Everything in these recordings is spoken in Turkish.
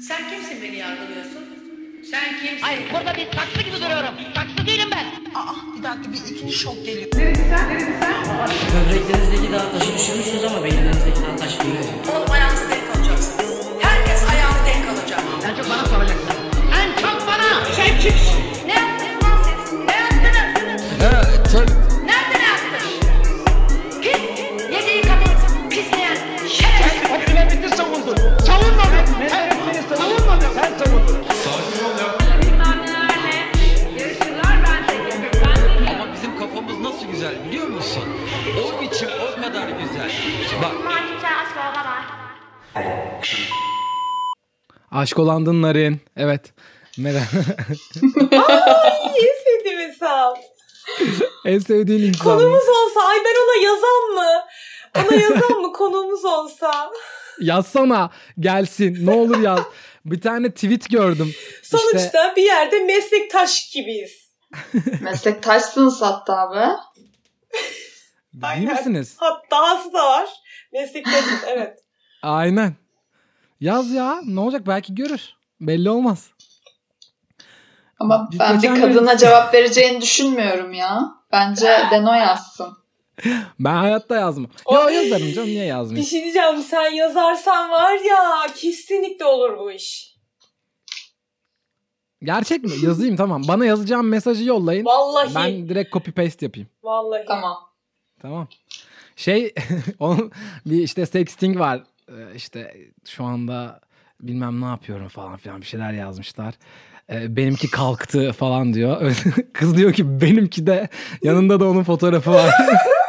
Sen kimsin beni yargılıyorsun? Sen kimsin? Hayır burada bir saksı gibi duruyorum. Saksı değilim ben. Aa bir dakika bir ikinci şok geliyor. Böbreklerinizdeki daha taşı düşürmüşsünüz ama beyinlerinizdeki daha taş değil. Oğlum ayağınızı denk alacaksınız. Herkes ayağını denk alacak. En çok bana soracaksın. En çok bana. Sen kimsin? Aşk olandın Narin. Evet. Merhaba. En sevdiğim hesap. en sevdiğin insan. Konuğumuz olsa ay ben ona yazam mı? Ona yazam mı konuğumuz olsa? Yazsana gelsin. Ne olur yaz. Bir tane tweet gördüm. Sonuçta İşte bir yerde meslektaş gibiyiz. Meslektaşsınız hatta be. değil misiniz? Hatta dahası da var. Meslektaşız evet. Aynen. Yaz ya. Ne olacak? Belki görür. Belli olmaz. Ama Biz ben bir kadına gün- cevap vereceğini düşünmüyorum ya. Bence Deno yazsın. Ben hayatta yazmam. O- Ya yazarım canım. Niye Bir yazmayayım? şey diyeceğim sen yazarsan var ya kesinlikle olur bu iş. Gerçek mi? Yazayım tamam. Bana yazacağım mesajı yollayın. Vallahi. Ben direkt copy paste yapayım. Vallahi. Tamam. Tamam. Şey onun bir işte sexting var. Ee, işte şu anda bilmem ne yapıyorum falan filan bir şeyler yazmışlar. Ee, benimki kalktı falan diyor. Kız diyor ki benimki de yanında da onun fotoğrafı var.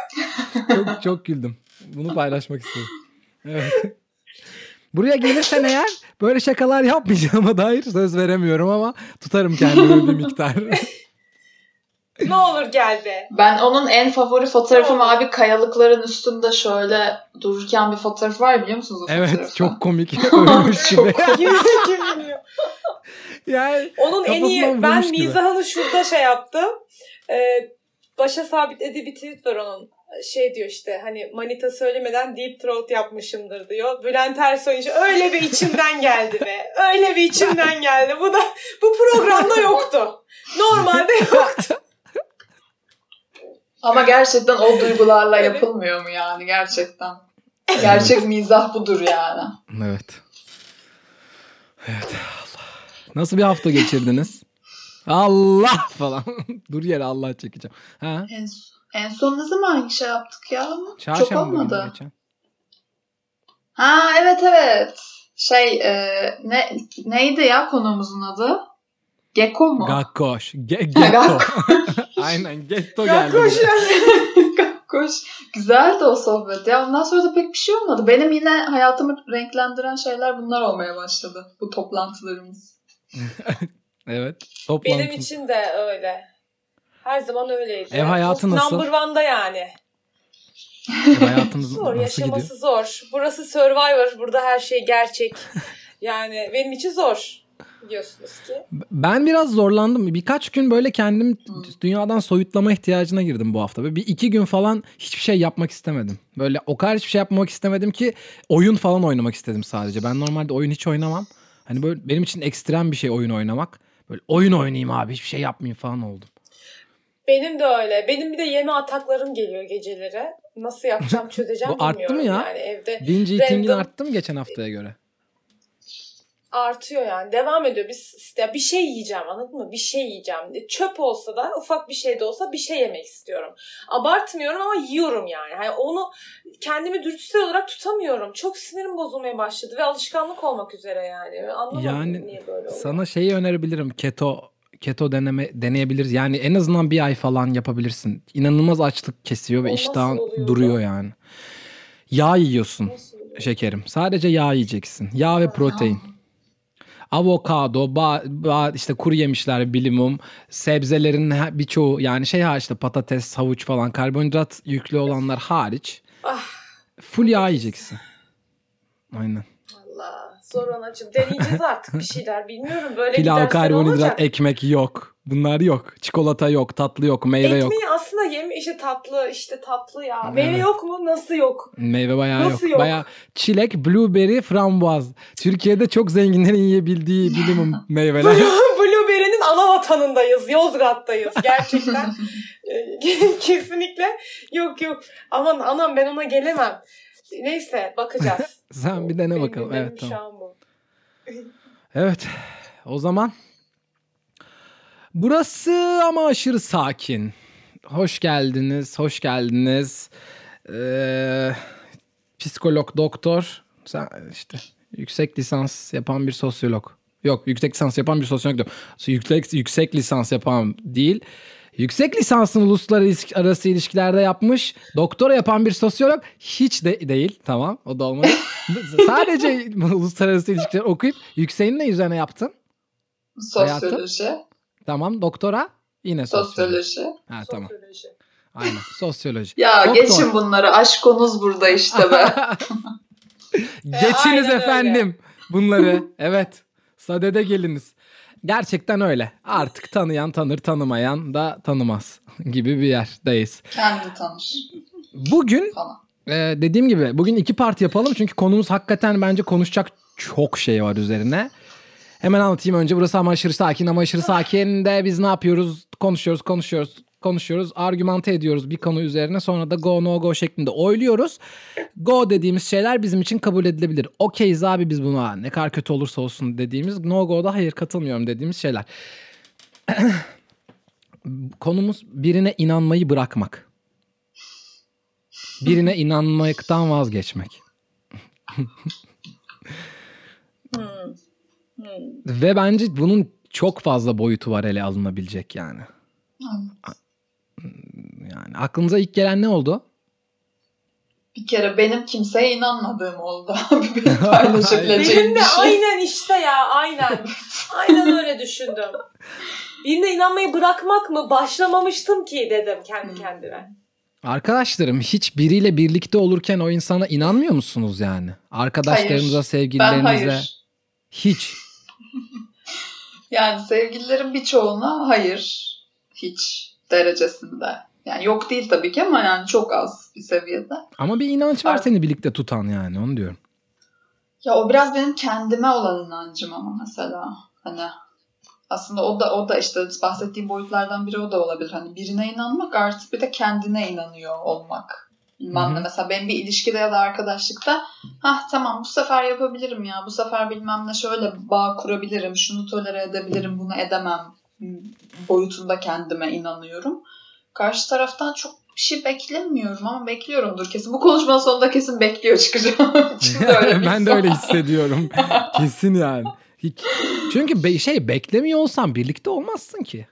çok çok güldüm. Bunu paylaşmak istedim. Evet. Buraya gelirsen eğer böyle şakalar yapmayacağıma dair söz veremiyorum ama tutarım kendimi bir miktar. Ne olur gel be. Ben onun en favori fotoğrafım Tamam. abi kayalıkların üstünde şöyle dururken bir fotoğraf var biliyor musunuz o evet fotoğrafı? çok komik. Ölmüş gibi. Kim, kim biliyor? yani Onun en iyi ben mizahını şurada şey yaptım. Ee, başa sabitlediği bir tweet var onun. Şey diyor işte hani manita söylemeden deep throat yapmışımdır diyor. Bülent Ersoy işte öyle bir içimden geldi be. Öyle bir içimden geldi. Bu da bu programda yoktu. Normalde yoktu. Ama gerçekten o duygularla yapılmıyor mu yani gerçekten? Gerçek mizah budur yani. Evet. Evet. Allah. Nasıl bir hafta geçirdiniz? Allah falan. Dur yere Allah çekeceğim. Ha? En, en son ne zaman şey yaptık ya? Çok Çarşamba günü olmadı. geçen. Ha evet evet. Şey e, ne neydi ya konuğumuzun adı? Gecko mu? Gakkoş. Ge getto. Aynen getto geldi. Koş buraya. Koş. Güzeldi o sohbet ya. Ondan sonra da pek bir şey olmadı. Benim yine hayatımı renklendiren şeyler bunlar olmaya başladı. Bu toplantılarımız. Evet. Toplantı. Benim için de öyle. Her zaman öyleydi. Ev hayatı Top nasıl? Number one'da yani. Ev hayatınız Zor, nasıl yaşaması gidiyor? zor. Burası Survivor, burada her şey gerçek. yani benim için zor. Biliyorsunuz ki. Ben biraz zorlandım. Birkaç gün böyle kendim dünyadan soyutlama ihtiyacına girdim bu hafta. Böyle bir iki gün falan hiçbir şey yapmak istemedim. Böyle o kadar hiçbir şey yapmamak istemedim ki oyun falan oynamak istedim sadece. Ben normalde oyun hiç oynamam. Hani böyle benim için ekstrem bir şey oyun oynamak. Böyle oyun oynayayım abi hiçbir şey yapmayayım falan oldum. Benim de öyle. Benim bir de yeme ataklarım geliyor geceleri. Nasıl yapacağım çözeceğim Bu arttı bilmiyorum mı ya? yani evde. Binge eating'in Random- arttı mı geçen haftaya göre? Artıyor yani. Devam ediyor. Biz, ya bir şey yiyeceğim anladın mı? Bir şey yiyeceğim. Çöp olsa da ufak bir şey de olsa bir şey yemek istiyorum. Abartmıyorum ama yiyorum yani. Hani onu kendimi dürtüsel olarak tutamıyorum. Çok sinirim bozulmaya başladı ve alışkanlık olmak üzere yani. Anlamadım Yani niye böyle oluyor. Sana şeyi önerebilirim. Keto keto deneme deneyebiliriz. Yani en azından bir ay falan yapabilirsin. İnanılmaz açlık kesiyor ve iştahın duruyor da? yani. Yağ yiyorsun şekerim. Sadece yağ yiyeceksin. Yağ ve protein. Avokado, ba, ba- işte kuru yemişler bilimum, sebzelerin birçoğu yani şey hariç de patates, havuç falan karbonhidrat yüklü olanlar hariç Ah full yağ yiyeceksin. Aynen. Allah. Zor anacığım. Deneyeceğiz artık bir şeyler. Bilmiyorum böyle Pilav, karbonhidrat, olacak. ekmek yok. Bunlar yok. Çikolata yok, tatlı yok, meyve yok. Ekmeği aslında yeme işte tatlı işte tatlı ya. Evet. Meyve yok mu? Nasıl yok? Meyve bayağı yok. Nasıl yok? Bayağı çilek, blueberry, frambuaz. Türkiye'de çok zenginlerin yiyebildiği bilimum meyveler. Blueberry'nin ana vatanındayız. Yozgat'tayız gerçekten. Ee, Kesinlikle yok yok. Aman anam ben ona gelemem. Neyse bakacağız. Sen bir dene Benim bakalım. gündemim Evet tamam. Evet. O zaman burası ama aşırı sakin. Hoş geldiniz, hoş geldiniz. Ee, psikolog, doktor, sen işte yüksek lisans yapan bir sosyolog. Yok, yüksek lisans yapan bir sosyolog diyorum. Yüksek, yüksek lisans yapan değil. Yüksek lisansını uluslararası ilişkilerde yapmış. Doktora yapan bir sosyolog hiç de değil. Tamam o da olmadı. Sadece uluslararası ilişkiler okuyup yükseğini ne üzerine yaptın? Sosyoloji. Tamam doktora yine sosyoloji. Sosyoloji. Ha tamam Sosyoloji. aynen sosyoloji. Ya Doktor. geçin bunları. Aşkonuz burada işte be. Geçiniz öyle. efendim bunları. Evet. Sadede geliniz. Gerçekten öyle. Artık tanıyan tanır, tanımayan da tanımaz gibi bir yerdeyiz. Kendi tanır Bugün falan. e, dediğim gibi bugün iki part yapalım çünkü konumuz hakikaten bence konuşacak çok şey var üzerine. Hemen anlatayım önce. Burası ama aşırı sakin ama aşırı sakin de biz ne yapıyoruz? Konuşuyoruz, konuşuyoruz, konuşuyoruz. Argümante ediyoruz bir konu üzerine. Sonra da go no go şeklinde oyluyoruz. Go dediğimiz şeyler bizim için kabul edilebilir. Okeyiz abi biz buna ne kadar kötü olursa olsun dediğimiz. No go'da hayır katılmıyorum dediğimiz şeyler. Konumuz birine inanmayı bırakmak. Birine inanmaktan vazgeçmek. Hmm. Hmm. Ve bence bunun çok fazla boyutu var ele alınabilecek yani. Evet. Yani aklınıza ilk gelen ne oldu? Bir kere benim kimseye inanmadığım oldu. Abi benim paylaşabileceğim Benim bir de şey. aynen işte ya aynen. Aynen öyle düşündüm. Birine inanmayı bırakmak mı? Başlamamıştım ki dedim kendi Hmm. kendime. Arkadaşlarım hiç biriyle birlikte olurken o insana inanmıyor musunuz yani? Arkadaşlarınıza, Hayır. Ben sevgililerinize. hayır. Hiç. Yani sevgililerin birçoğuna hayır. Hiç derecesinde. Yani yok değil tabii ki ama yani çok az bir seviyede. Ama bir inanç var Ar- seni birlikte tutan yani onu diyorum. Ya o biraz benim kendime olan inancım ama mesela hani aslında o da o da işte bahsettiğim boyutlardan biri o da olabilir. Hani birine inanmak artık bir de kendine inanıyor olmak. Bilmem ne mesela ben bir ilişkide ya da arkadaşlıkta ha tamam bu sefer yapabilirim ya bu sefer bilmem ne şöyle bağ kurabilirim şunu tolere edebilirim bunu edemem boyutunda kendime inanıyorum. Karşı taraftan çok bir şey beklemiyorum ama bekliyorumdur kesin. Bu konuşmanın sonunda kesin bekliyor çıkacağım. Ben de öyle hissediyorum. Kesin yani. Hiç. Çünkü be- şey beklemiyor olsan birlikte olmazsın ki.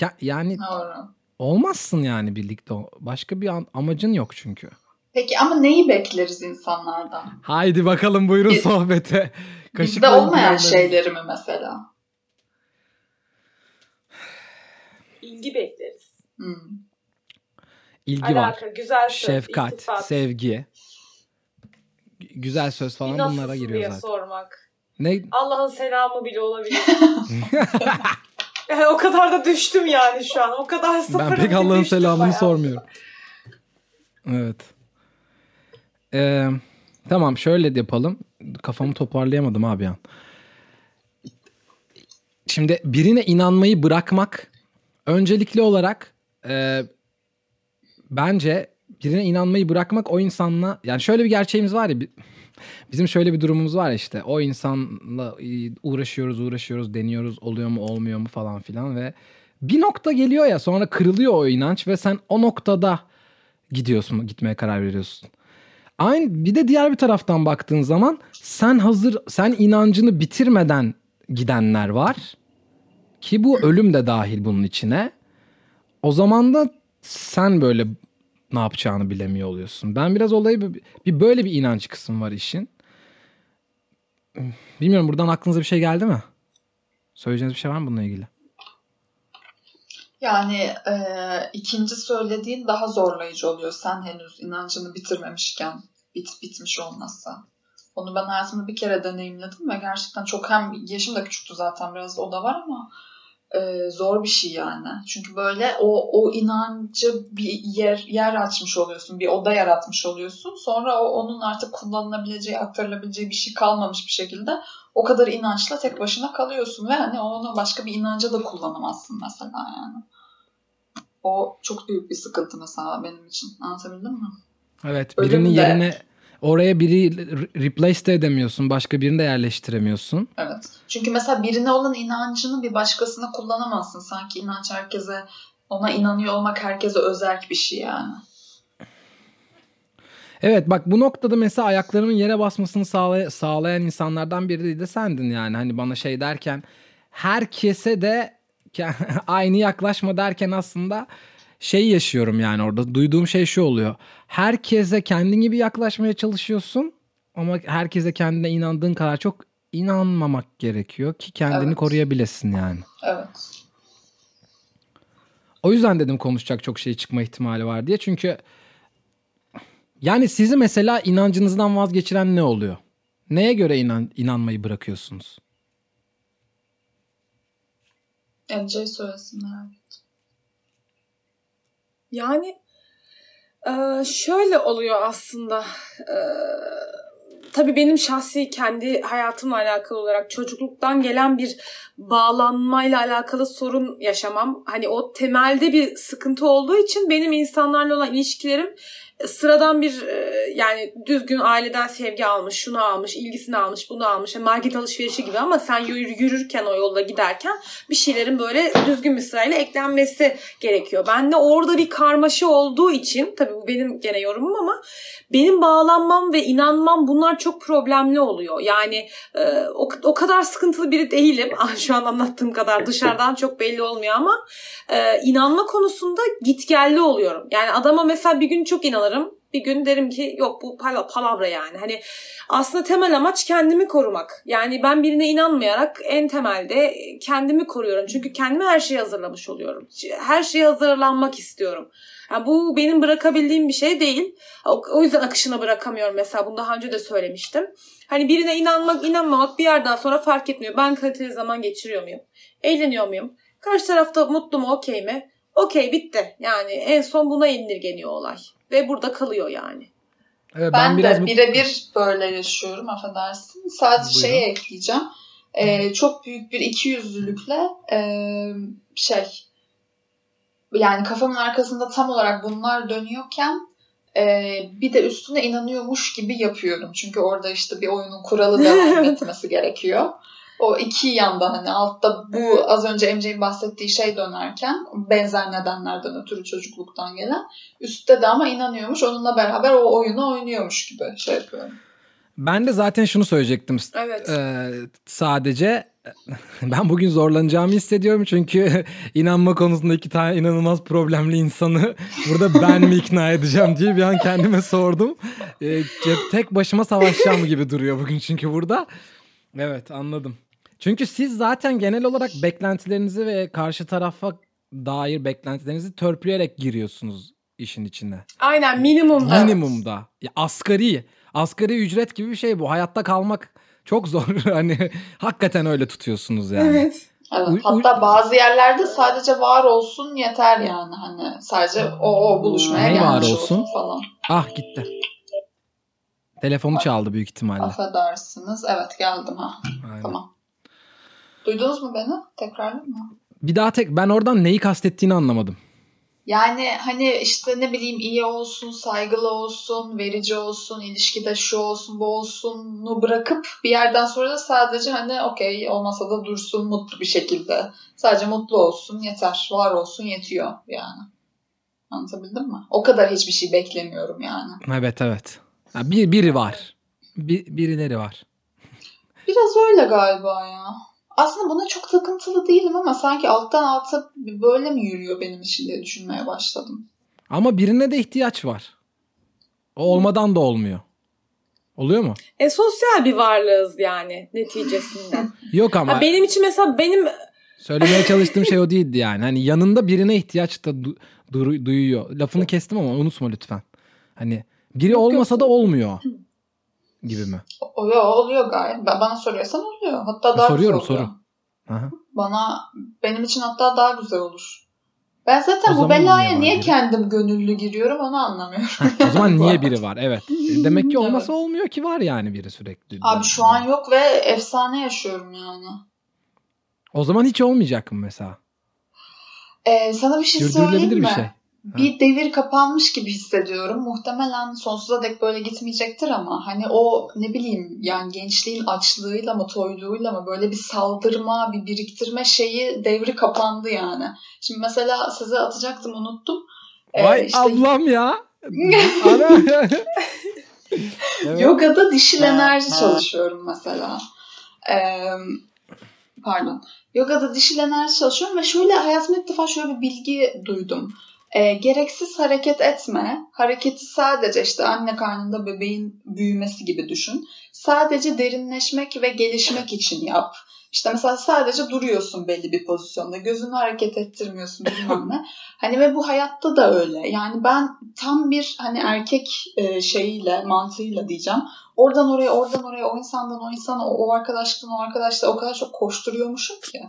Ya- Yani Doğru. Olmazsın yani birlikte. Başka bir an- amacın yok çünkü. Peki ama neyi bekleriz insanlardan? Haydi bakalım buyurun Biz- sohbete. Bizde Kaşıkla olmayan şeyleri mi mesela? İlgi bekleriz. Hmm. İlgi var. Alaka, güzel söz, Şefkat, iltifat. sevgi, güzel söz falan bunlara giriyor diye zaten. sormak. Ne Allah'ın selamı bile olabilir. Yani o kadar da düştüm yani şu an. O kadar sıfırım ben pek Allah'ın selamını bayağı. sormuyorum. Evet. Ee, tamam şöyle de yapalım. Kafamı toparlayamadım abi ya. Şimdi birine inanmayı bırakmak öncelikli olarak e, bence birine inanmayı bırakmak o insanla yani şöyle bir gerçeğimiz var ya bi- bizim şöyle bir durumumuz var işte o insanla e, uğraşıyoruz uğraşıyoruz deniyoruz oluyor mu olmuyor mu falan filan ve bir nokta geliyor ya sonra kırılıyor o inanç ve sen o noktada gidiyorsun gitmeye karar veriyorsun. Aynı bir de diğer bir taraftan baktığın zaman sen hazır sen inancını bitirmeden gidenler var. Ki bu ölüm de dahil bunun içine. O zaman da sen böyle ne yapacağını bilemiyor oluyorsun. Ben biraz olayı bir, bir böyle bir inanç kısmı var işin. Bilmiyorum buradan aklınıza bir şey geldi mi? Söyleyeceğiniz bir şey var mı bununla ilgili? Yani e, ikinci söylediğin daha zorlayıcı oluyor. Sen henüz inancını bitirmemişken bit bitmiş olması. Onu ben hayatımda bir kere deneyimledim ve gerçekten çok hem yaşım da küçüktü zaten biraz o da var ama e, zor bir şey yani. Çünkü böyle o o inancı bir yer yer açmış oluyorsun, bir oda yaratmış oluyorsun. Sonra o onun artık kullanılabileceği, aktarılabileceği bir şey kalmamış bir şekilde o kadar inançla tek başına kalıyorsun ve hani onu başka bir inanca da kullanamazsın mesela yani. O çok büyük bir sıkıntı mesela benim için. Anlatabildim mi? Evet birinin de- yerine oraya biri re- replace de edemiyorsun. Başka birini de yerleştiremiyorsun. Evet. Çünkü mesela birine olan inancını bir başkasına kullanamazsın. Sanki inanç herkese, ona inanıyor olmak herkese özerk bir şey yani. Evet bak bu noktada mesela ayaklarımın yere basmasını sağlay- sağlayan insanlardan biri de sendin yani. Hani bana şey derken herkese de aynı yaklaşma derken aslında şey yaşıyorum yani orada duyduğum şey şu oluyor. Herkese kendin gibi yaklaşmaya çalışıyorsun ama herkese kendine inandığın kadar çok inanmamak gerekiyor ki kendini Evet. koruyabilesin yani. Evet. O yüzden dedim konuşacak çok şey çıkma ihtimali var diye. Çünkü yani sizi mesela inancınızdan vazgeçiren ne oluyor? Neye göre inan, inanmayı bırakıyorsunuz? MC söylesin merak ettim. Yani e, şöyle oluyor aslında. E, tabii benim şahsi kendi hayatımla alakalı olarak çocukluktan gelen bir bağlanmayla alakalı sorun yaşamam. Hani o temelde bir sıkıntı olduğu için benim insanlarla olan ilişkilerim sıradan bir e, yani düzgün aileden sevgi almış, şunu almış, ilgisini almış, bunu almış. Yani market alışverişi gibi ama sen yürü- yürürken o yolda giderken bir şeylerin böyle düzgün bir sırayla eklenmesi gerekiyor. Ben de orada bir karmaşa olduğu için tabii bu benim gene yorumum ama benim bağlanmam ve inanmam bunlar çok problemli oluyor. Yani e, o, o kadar sıkıntılı biri değilim. Ah, Şu an anlattığım kadar dışarıdan çok belli olmuyor ama e, inanma konusunda gitgelli oluyorum. Yani adama mesela bir gün çok inanırım. Bir gün derim ki yok bu pala- palavra yani. Hani aslında temel amaç kendimi korumak. Yani ben birine inanmayarak en temelde kendimi koruyorum. Çünkü kendime her şeyi hazırlamış oluyorum. Her şeye hazırlanmak istiyorum. Yani bu benim bırakabildiğim bir şey değil. O yüzden akışına bırakamıyorum mesela. Bunu daha önce de söylemiştim. Hani birine inanmak, inanmamak bir yerden sonra fark etmiyor. Ben kaliteli zaman geçiriyor muyum? Eğleniyor muyum? Karşı tarafta mutlu mu, okey mi? Okey bitti. Yani en son buna indirgeniyor olay. Ve burada kalıyor yani. Evet, Ben, biraz de birebir böyle yaşıyorum affedersin. Sadece Buyurun. şeye ekleyeceğim. Ee, çok büyük bir ikiyüzlülükle e, şey yani kafamın arkasında tam olarak bunlar dönüyorken e, bir de üstüne inanıyormuş gibi yapıyorum. Çünkü orada işte bir oyunun kuralı devam etmesi gerekiyor. O iki yanda hani altta bu az önce MC'nin bahsettiği şey dönerken benzer nedenlerden ötürü çocukluktan gelen üstte de ama inanıyormuş onunla beraber o oyunu oynuyormuş gibi şey yapıyorum. Ben de zaten şunu söyleyecektim. Evet. Ee, sadece ben bugün zorlanacağımı hissediyorum çünkü inanma konusunda iki tane inanılmaz problemli insanı burada ben mi ikna edeceğim diye bir an kendime sordum. Ee, tek başıma savaşacağım gibi duruyor bugün çünkü burada. Evet anladım. Çünkü siz zaten genel olarak beklentilerinizi ve karşı tarafa dair beklentilerinizi törpüleyerek giriyorsunuz işin içine. Aynen minimumda. Minimumda. Ya asgari. Asgari ücret gibi bir şey bu. Hayatta kalmak çok zor. hani hakikaten öyle tutuyorsunuz yani. Evet. Evet, hatta bazı yerlerde sadece var olsun yeter yani hani sadece o, o buluşmaya Ne gelmiş var olsun olsun? falan. Ah gitti. Telefonu çaldı büyük ihtimalle. Affedersiniz. Evet geldim ha. Aynen. Tamam. Duydunuz mu beni? Tekrarlayayım mı? Bir daha tek ben oradan neyi kastettiğini anlamadım. Yani hani işte ne bileyim iyi olsun, saygılı olsun, verici olsun, ilişkide şu olsun, bu olsunu bırakıp bir yerden sonra da sadece hani okey olmasa da dursun mutlu bir şekilde. Sadece mutlu olsun yeter, var olsun yetiyor yani. Anlatabildim mi? O kadar hiçbir şey beklemiyorum yani. Evet evet. Bir biri var. Bir, birileri var. Biraz öyle galiba ya. Aslında buna çok takıntılı değilim ama sanki alttan alta böyle mi yürüyor benim için diye düşünmeye başladım. Ama birine de ihtiyaç var. O olmadan da olmuyor. Oluyor mu? E sosyal bir varlığız yani neticesinde. Yok ama ha, benim için mesela benim söylemeye çalıştığım şey o değildi yani. Hani yanında birine ihtiyaç da du- du- duyuyor. Lafını kestim ama unutma lütfen. Hani biri olmasa da olmuyor gibi mi? Oluyor, oluyor gayet. Ben- Bana soruyorsan oluyor. Hatta daha Soruyorum, güzel oluyor. soru. Aha. Bana benim için hatta daha güzel olur. Ben zaten O bu belaya niye niye kendim gönüllü giriyorum onu anlamıyorum. O zaman niye biri var? Evet. E, Demek ki olmasa Evet. olmuyor ki var yani biri sürekli. Abi şu an yok ve efsane yaşıyorum yani. O zaman hiç olmayacak mı mesela? Ee, sana bir şey söyleyeyim mi? bir şey. Bir devir kapanmış gibi hissediyorum. Muhtemelen sonsuza dek böyle gitmeyecektir ama hani o ne bileyim yani gençliğin açlığıyla mı toyluğuyla mı böyle bir saldırma, bir biriktirme şeyi devri kapandı yani. Şimdi mesela size atacaktım unuttum. Ee, Vay işte ablam ya. Ana. evet. Yogada dişil enerji çalışıyorum mesela. Ee, pardon. Yogada dişil enerji çalışıyorum ve şöyle hayatımda ilk defa şöyle bir bilgi duydum. Ee, gereksiz hareket etme. Hareketi sadece işte anne karnında bebeğin büyümesi gibi düşün. Sadece derinleşmek ve gelişmek için yap. İşte mesela sadece duruyorsun belli bir pozisyonda. Gözünü hareket ettirmiyorsun bilmem ne. Hani ve bu hayatta da öyle. Yani ben tam bir hani erkek e, şeyiyle, mantığıyla diyeceğim. Oradan oraya, oradan oraya, o insandan o insana, o, o arkadaştan o arkadaşla o kadar çok koşturuyormuşum ki.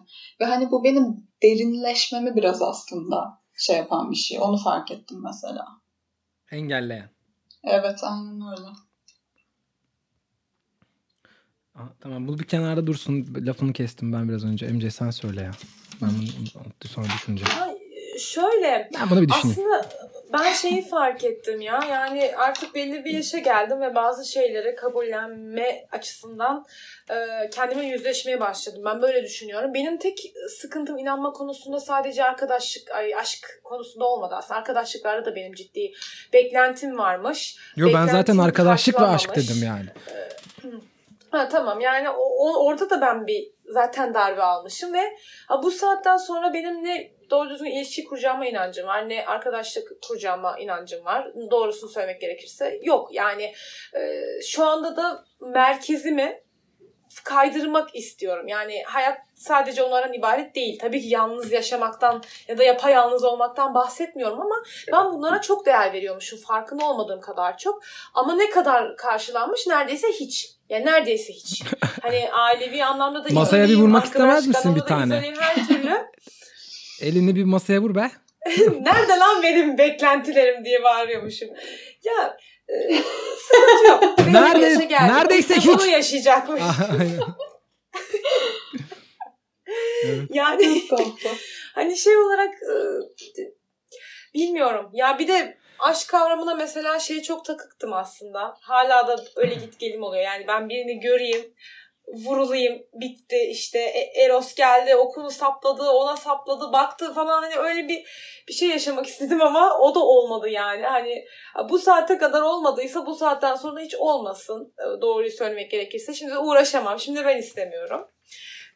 Ve hani bu benim derinleşmemi biraz aslında şey yapan bir şey. Onu fark ettim mesela. Engelleyen. Evet aynen öyle. Aa, tamam bu bir kenarda dursun. Lafını kestim ben biraz önce. MC sen söyle ya. Ben bunu sonra düşüneceğim. Ay, şöyle Ben bunu bir düşüneyim. aslında ben şeyi fark ettim ya yani artık belli bir yaşa geldim ve bazı şeyleri kabullenme açısından e, kendime yüzleşmeye başladım. Ben böyle düşünüyorum. Benim tek sıkıntım inanma konusunda sadece arkadaşlık, ay, aşk konusunda olmadı aslında. Arkadaşlıklarda da benim ciddi beklentim varmış. Yo ben zaten Beklentim arkadaşlık ve aşk dedim yani. Ha tamam yani o, o- orada da ben bir zaten darbe almışım ve ha, bu saatten sonra benim ne doğru düzgün ilişki kuracağıma inancım var ne arkadaşlık kuracağıma inancım var. Doğrusunu söylemek gerekirse yok yani e, şu anda da merkezimi kaydırmak istiyorum. Yani hayat sadece onlardan ibaret değil. Tabii ki yalnız yaşamaktan ya da yapayalnız olmaktan bahsetmiyorum ama ben bunlara çok değer veriyormuşum. Farkında olmadığım kadar çok. Ama ne kadar karşılanmış? Neredeyse hiç. Yani neredeyse hiç. Hani ailevi anlamda da Masaya bir vurmak istemez misin bir tane? her türlü. Elini bir masaya vur be. Nerede lan benim beklentilerim diye bağırıyormuşum. Ya e, sıkıntı yok. Nerede- yaşa geldik. neredeyse İşte Bunu hiç. yaşayacakmış. Evet. Yani hani şey olarak e, bilmiyorum. Ya bir de aşk kavramına mesela şey çok takıktım aslında. Hala da öyle git gelim oluyor. Yani ben birini göreyim, vurulayım, bitti işte E- Eros geldi, okunu sapladı, ona sapladı, baktı falan hani öyle bir bir şey yaşamak istedim ama o da olmadı yani. Hani bu saate kadar olmadıysa bu saatten sonra hiç olmasın. E, Doğruyu söylemek gerekirse. Şimdi uğraşamam. Şimdi ben istemiyorum.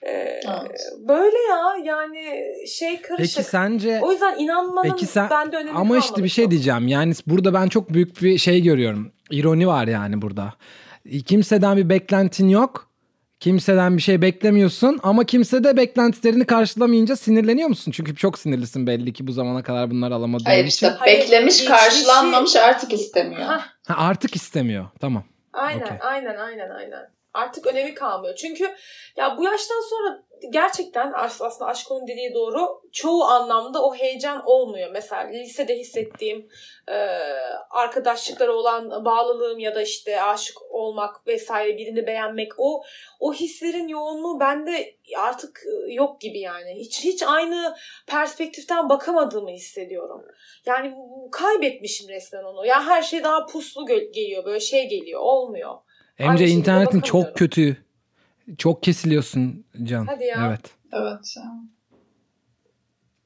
Ee, Evet. Böyle ya yani şey karışık. Peki sence O yüzden inanmanın Peki sen- bende önemi ama işte bir şey diyeceğim. Yani burada ben çok büyük bir şey görüyorum. İroni var yani burada. Kimseden bir beklentin yok. Kimseden bir şey beklemiyorsun ama kimse de beklentilerini karşılamayınca sinirleniyor musun? Çünkü çok sinirlisin belli ki bu zamana kadar bunları alamadığın Hayır için. işte Hayır, beklemiş geçmişi- karşılanmamış artık istemiyor. Ha, artık istemiyor. Tamam. aynen, Okey. aynen, aynen, aynen. Artık önemi kalmıyor. Çünkü ya bu yaştan sonra gerçekten as- aslında aşkın dediği doğru çoğu anlamda o heyecan olmuyor. Mesela lisede hissettiğim e, arkadaşlıklara olan bağlılığım ya da işte aşık olmak vesaire birini beğenmek o o hislerin yoğunluğu bende artık e, yok gibi yani. Hiç hiç aynı perspektiften bakamadığımı hissediyorum. Yani kaybetmişim resmen onu. Ya her şey daha puslu geliyor, böyle şey geliyor, olmuyor. Şekilde internetin çok kötü. Çok kesiliyorsun Can. Hadi ya. Evet. Evet. ya.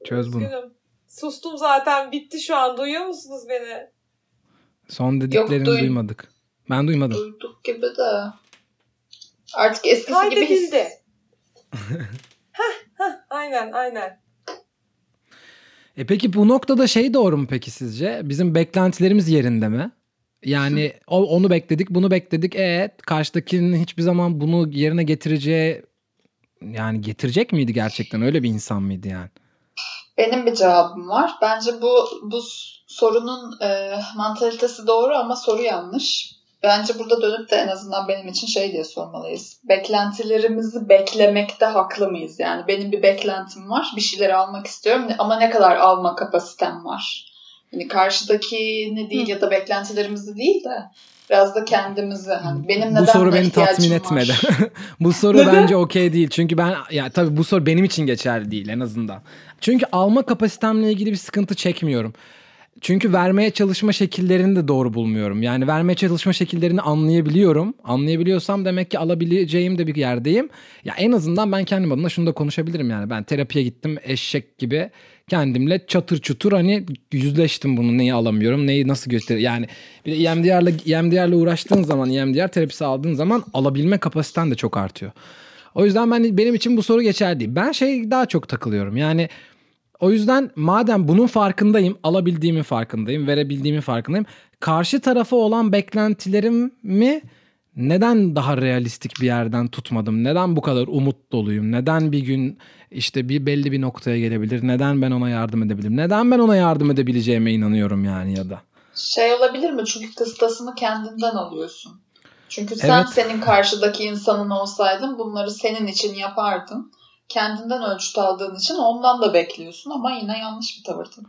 Çöz bunu. Üzgünüm. Sustum zaten. Bitti şu an. Duyuyor musunuz beni? Son dediklerini duy- duymadık. Ben duymadım. Duyduk gibi de. Artık eskisi gibi his- Kaydedildi. heh, heh, aynen aynen. E peki bu noktada şey doğru mu peki sizce? Bizim beklentilerimiz yerinde mi? Yani onu bekledik, bunu bekledik. E karşıdakinin hiçbir zaman bunu yerine getireceği yani getirecek miydi gerçekten? Öyle bir insan mıydı yani? Benim bir cevabım var. Bence bu bu sorunun e, mantalitesi doğru ama soru yanlış. Bence burada dönüp de en azından benim için şey diye sormalıyız. Beklentilerimizi beklemekte haklı mıyız? Yani benim bir beklentim var. Bir şeyleri almak istiyorum ama ne kadar alma kapasitem var? Yani karşıdaki ne değil ya da beklentilerimizi değil de biraz da kendimizi hani benim neden bu soru beni tatmin etmedi. bu soru bence okey değil. Çünkü ben ya tabii bu soru benim için geçerli değil en azından. Çünkü alma kapasitemle ilgili bir sıkıntı çekmiyorum. Çünkü vermeye çalışma şekillerini de doğru bulmuyorum. Yani vermeye çalışma şekillerini anlayabiliyorum. Anlayabiliyorsam demek ki alabileceğim de bir yerdeyim. Ya en azından ben kendim adına şunu da konuşabilirim yani. Ben terapiye gittim eşek gibi kendimle çatır çutur hani yüzleştim bunu neyi alamıyorum neyi nasıl göster yani bir de EMDR'la EMDR'la uğraştığın zaman EMDR terapisi aldığın zaman alabilme kapasiten de çok artıyor. O yüzden ben benim için bu soru geçerli değil. Ben şey daha çok takılıyorum. Yani o yüzden madem bunun farkındayım, alabildiğimin farkındayım, verebildiğimin farkındayım. Karşı tarafa olan beklentilerimi neden daha realistik bir yerden tutmadım? Neden bu kadar umut doluyum? Neden bir gün işte bir belli bir noktaya gelebilir? Neden ben ona yardım edebilirim? Neden ben ona yardım edebileceğime inanıyorum yani ya da. Şey olabilir mi? Çünkü kıstasını kendinden alıyorsun. Çünkü sen Evet. senin karşıdaki insanın olsaydın bunları senin için yapardın. Kendinden ölçüt aldığın için ondan da bekliyorsun ama yine yanlış bir tavır tabii.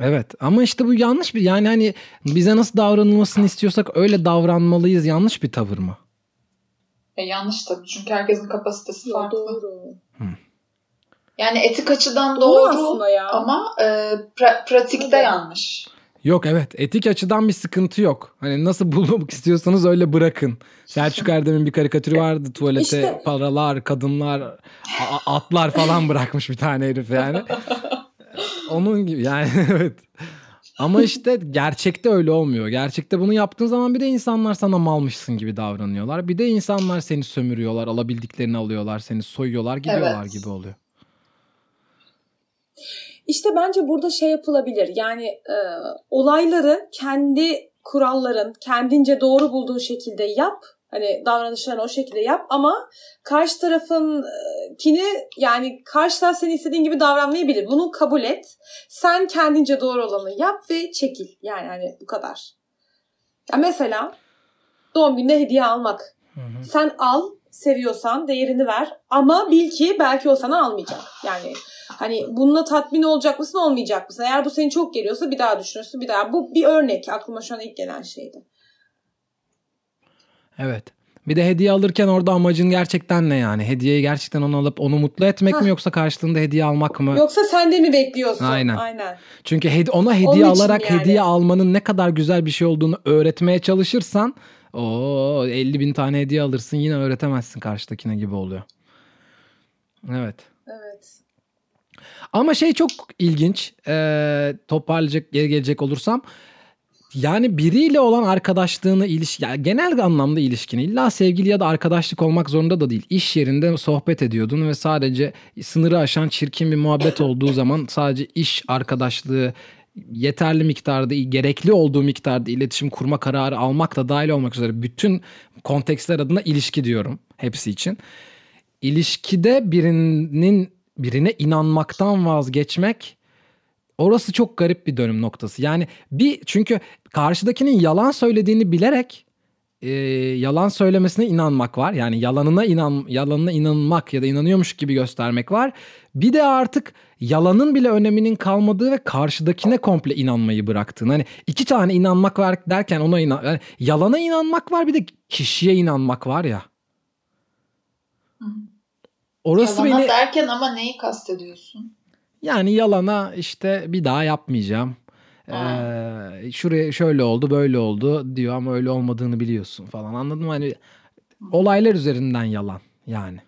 Evet ama işte bu yanlış bir yani hani bize nasıl davranılmasını istiyorsak öyle davranmalıyız yanlış bir tavır mı? E yanlış tabii çünkü herkesin kapasitesi Yo, farklı. doğru. Yani etik açıdan Doğru doğru, aslında ya. ama e, pra- pratikte Tabii. yanlış. Yok evet etik açıdan bir sıkıntı yok. Hani nasıl bulmak istiyorsanız öyle bırakın. Selçuk Erdem'in bir karikatürü vardı tuvalete İşte- paralar, kadınlar, atlar falan bırakmış bir tane herif yani. Onun gibi yani evet. Ama işte gerçekte öyle olmuyor. Gerçekte bunu yaptığın zaman bir de insanlar sana malmışsın gibi davranıyorlar. Bir de insanlar seni sömürüyorlar, alabildiklerini alıyorlar, seni soyuyorlar, gidiyorlar Evet. gibi oluyor. İşte bence burada şey yapılabilir. Yani e, olayları kendi kuralların, kendince doğru bulduğun şekilde yap. Hani davranışlarını o şekilde yap ama karşı tarafın kini yani karşı taraf senin istediğin gibi davranmayabilir. Bunu kabul et. Sen kendince doğru olanı yap ve çekil. Yani hani bu kadar. Ya mesela doğum gününe hediye almak. Sen al, seviyorsan değerini ver ama bil ki belki o sana almayacak. Yani hani bununla tatmin olacak mısın olmayacak mısın? Eğer bu seni çok geliyorsa bir daha düşünürsün bir daha. Bu bir örnek aklıma şu an ilk gelen şeydi. Evet. Bir de hediye alırken orada amacın gerçekten ne yani? Hediyeyi gerçekten onu alıp onu mutlu etmek mi Hah. yoksa karşılığında hediye almak mı? Yoksa sen de mi bekliyorsun? Aynen. Aynen. Çünkü ona hediye Onun alarak yani. hediye almanın ne kadar güzel bir şey olduğunu öğretmeye çalışırsan o 50 bin tane hediye alırsın yine öğretemezsin karşıdakine gibi oluyor. Evet. Evet. Ama şey çok ilginç. Ee, toparlayacak geri gelecek olursam. Yani biriyle olan arkadaşlığını ilişki yani genel anlamda ilişkini illa sevgili ya da arkadaşlık olmak zorunda da değil. İş yerinde sohbet ediyordun ve sadece sınırı aşan çirkin bir muhabbet olduğu zaman sadece iş arkadaşlığı yeterli miktarda gerekli olduğu miktarda iletişim kurma kararı almak da dahil olmak üzere bütün kontekstler adına ilişki diyorum hepsi için ilişkide birinin birine inanmaktan vazgeçmek orası çok garip bir dönüm noktası. Yani bir çünkü karşıdakinin yalan söylediğini bilerek e, yalan söylemesine inanmak var. Yani yalanına inan yalanına inanmak ya da inanıyormuş gibi göstermek var. Bir de artık yalanın bile öneminin kalmadığı ve karşıdakine komple inanmayı bıraktığın. Hani iki tane inanmak var derken ona inan yani yalana inanmak var bir de kişiye inanmak var ya. Orası Yalana beni derken ama neyi kastediyorsun? yani yalana işte bir daha yapmayacağım. Ee, şuraya şöyle oldu böyle oldu diyor ama öyle olmadığını biliyorsun falan anladın mı? Hani olaylar üzerinden yalan yani.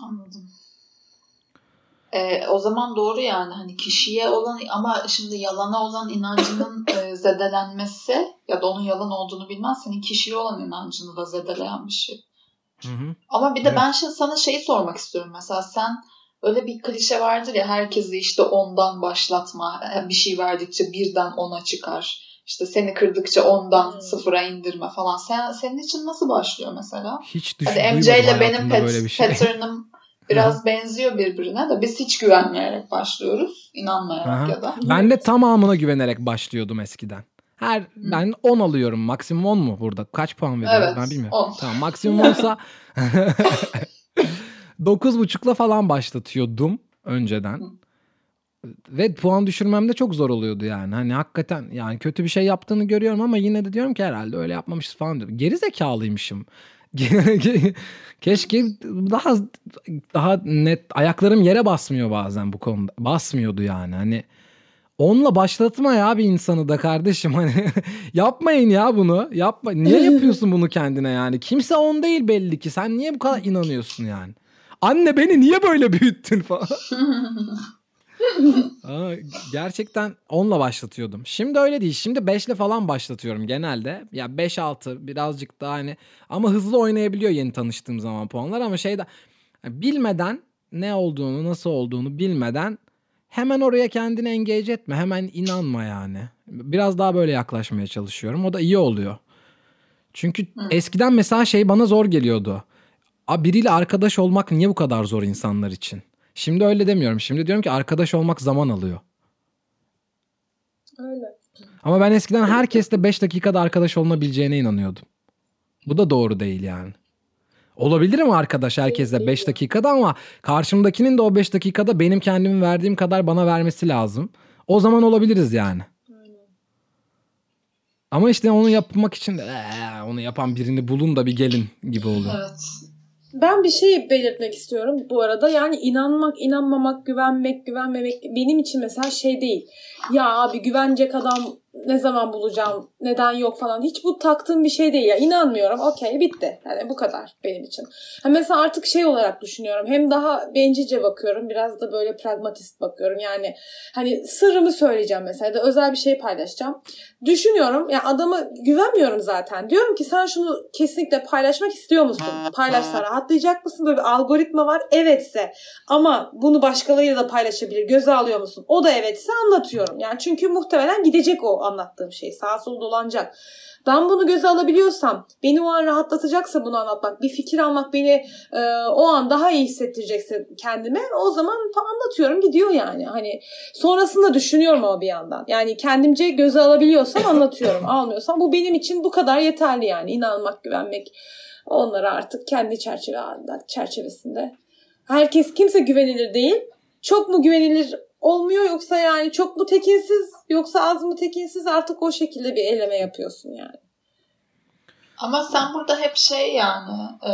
Anladım. Ee, o zaman doğru yani hani kişiye olan ama şimdi yalana olan inancının e, zedelenmesi ya da onun yalan olduğunu bilmez senin kişiye olan inancını da zedeleyen bir şey. Hı hı. Ama bir de Evet. ben şimdi sana şeyi sormak istiyorum. Mesela sen öyle bir klişe vardır ya herkesi işte ondan başlatma. Bir şey verdikçe birden ona çıkar. İşte seni kırdıkça ondan Hmm. sıfıra indirme falan. Sen senin için nasıl başlıyor mesela? Hiç düşün, Hadi MJ ile benim böyle bir şey. pattern'ım biraz benziyor birbirine de biz hiç güvenmeyerek başlıyoruz. inanmayarak Aha. ya da. Ben de tamamına güvenerek başlıyordum eskiden. Her ben 10 alıyorum. Maksimum 10 mu burada? Kaç puan veriyorum Evet, ben bilmiyorum. 10. Tamam maksimum 10'sa 9.5'la falan başlatıyordum önceden. Ve puan düşürmem de çok zor oluyordu yani. Hani hakikaten yani kötü bir şey yaptığını görüyorum ama yine de diyorum ki herhalde öyle yapmamışız falan diyorum. Geri zekalıymışım. Keşke daha daha net ayaklarım yere basmıyor bazen bu konuda. Basmıyordu yani. Hani onunla başlatma ya bir insanı da kardeşim hani yapmayın ya bunu. Yapma. Niye yapıyorsun bunu kendine yani? Kimse on değil belli ki. Sen niye bu kadar inanıyorsun yani? Anne beni niye böyle büyüttün falan. Aa, gerçekten 10'la başlatıyordum. Şimdi öyle değil. Şimdi 5'le falan başlatıyorum genelde. Ya 5-6 birazcık daha hani ama hızlı oynayabiliyor yeni tanıştığım zaman puanlar ama şeyde bilmeden ne olduğunu, nasıl olduğunu bilmeden hemen oraya kendini engage etme. Hemen inanma yani. Biraz daha böyle yaklaşmaya çalışıyorum. O da iyi oluyor. Çünkü eskiden mesela şey bana zor geliyordu. Abi biriyle arkadaş olmak niye bu kadar zor insanlar için? Şimdi öyle demiyorum. Şimdi diyorum ki arkadaş olmak zaman alıyor. Öyle. Ama ben eskiden herkesle 5 dakikada arkadaş olunabileceğine inanıyordum. Bu da doğru değil yani. Olabilirim arkadaş herkesle 5 dakikada ama karşımdakinin de o 5 dakikada benim kendimi verdiğim kadar bana vermesi lazım. O zaman olabiliriz yani. Ama işte onu yapmak için de "Ee, onu yapan birini bulun da bir gelin gibi oluyor. Evet. Ben bir şey belirtmek istiyorum bu arada. Yani inanmak, inanmamak, güvenmek, güvenmemek benim için mesela şey değil. Ya abi güvenecek adam ne zaman bulacağım, neden yok falan. Hiç bu taktığım bir şey değil ya. İnanmıyorum. Okey bitti. Yani bu kadar benim için. Ha mesela artık şey olarak düşünüyorum. Hem daha bencilce bakıyorum. Biraz da böyle pragmatist bakıyorum. Yani hani sırrımı söyleyeceğim mesela da özel bir şey paylaşacağım. Düşünüyorum. Ya adama güvenmiyorum zaten. Diyorum ki sen şunu kesinlikle paylaşmak istiyor musun? Paylaşsa rahatlayacak mısın? Böyle bir algoritma var. Evetse ama bunu başkalarıyla da paylaşabilir. Göze alıyor musun? O da evetse anlatıyorum. Yani çünkü muhtemelen gidecek o anlattığım şey. Sağa sola dolanacak. Ben bunu göze alabiliyorsam, beni o an rahatlatacaksa bunu anlatmak, bir fikir almak beni e, o an daha iyi hissettirecekse kendime o zaman anlatıyorum gidiyor yani. Hani sonrasında düşünüyorum ama bir yandan. Yani kendimce göze alabiliyorsam anlatıyorum. Almıyorsam bu benim için bu kadar yeterli yani. İnanmak, güvenmek onlara artık kendi çerçeve çerçevesinde. Herkes kimse güvenilir değil. Çok mu güvenilir olmuyor yoksa yani çok mu tekinsiz yoksa az mı tekinsiz artık o şekilde bir eleme yapıyorsun yani. Ama sen burada hep şey yani e,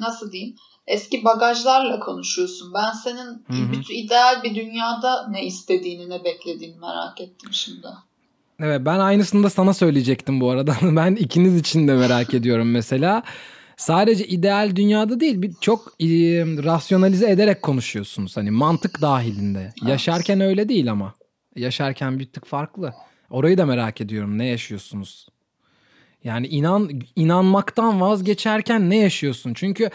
nasıl diyeyim eski bagajlarla konuşuyorsun. Ben senin hı. bütün ideal bir dünyada ne istediğini ne beklediğini merak ettim şimdi. Evet ben aynısını da sana söyleyecektim bu arada. ben ikiniz için de merak ediyorum mesela. Sadece ideal dünyada değil bir çok e, rasyonalize ederek konuşuyorsunuz. Hani mantık dahilinde. Yaşarken öyle değil ama. Yaşarken bir tık farklı. Orayı da merak ediyorum. Ne yaşıyorsunuz? Yani inan inanmaktan vazgeçerken ne yaşıyorsun? Çünkü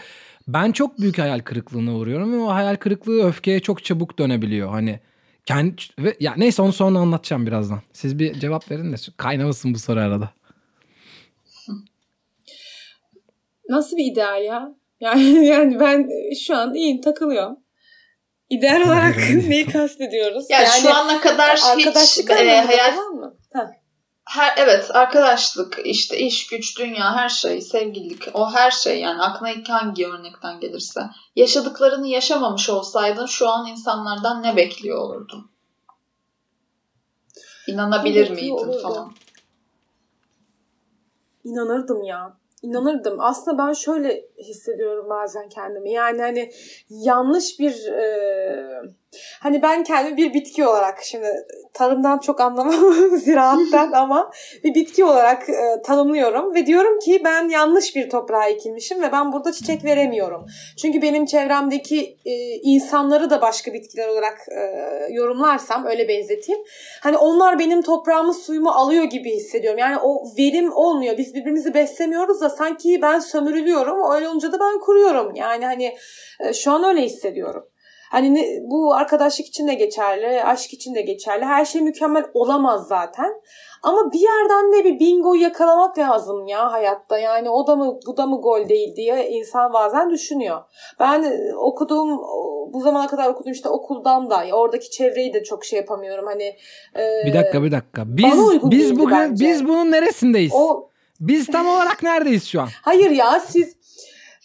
ben çok büyük hayal kırıklığına uğruyorum ve o hayal kırıklığı öfkeye çok çabuk dönebiliyor. Hani kendi ve ya neyse onu sonra anlatacağım birazdan. Siz bir cevap verin de kaynamasın bu soru arada. Nasıl bir ideal ya? Yani yani ben şu an iyiyim takılıyorum. İdeal olarak neyi kastediyoruz? Ya yani şu ana kadar hiç arkadaşlık e, anlamında hayal mı? Ha. her evet arkadaşlık işte iş güç dünya her şey sevgililik o her şey yani aklına ilk hangi örnekten gelirse yaşadıklarını yaşamamış olsaydın şu an insanlardan ne bekliyor olurdun? İnanabilir Ne miydin falan? İnanırdım ya. İnanırdım. Aslında ben şöyle hissediyorum bazen kendimi. Yani hani yanlış bir e, hani ben kendimi bir bitki olarak şimdi tarımdan çok anlamam ziraattan ama bir bitki olarak e, tanımlıyorum ve diyorum ki ben yanlış bir toprağa ekilmişim ve ben burada çiçek veremiyorum. Çünkü benim çevremdeki e, insanları da başka bitkiler olarak e, yorumlarsam öyle benzeteyim. Hani onlar benim toprağımı suyumu alıyor gibi hissediyorum. Yani o verim olmuyor. Biz birbirimizi beslemiyoruz da sanki ben sömürülüyorum. Öyle olunca da ben kuruyorum. Yani hani e, şu an öyle hissediyorum. Hani ne, bu arkadaşlık için de geçerli, aşk için de geçerli. Her şey mükemmel olamaz zaten. Ama bir yerden de bir bingo yakalamak lazım ya hayatta. Yani o da mı bu da mı gol değil diye insan bazen düşünüyor. Ben e, okuduğum bu zamana kadar okuduğum işte okuldan da oradaki çevreyi de çok şey yapamıyorum. Hani e, Bir dakika bir dakika. Biz biz bugün bence. biz bunun neresindeyiz? o Biz tam olarak neredeyiz şu an? hayır ya siz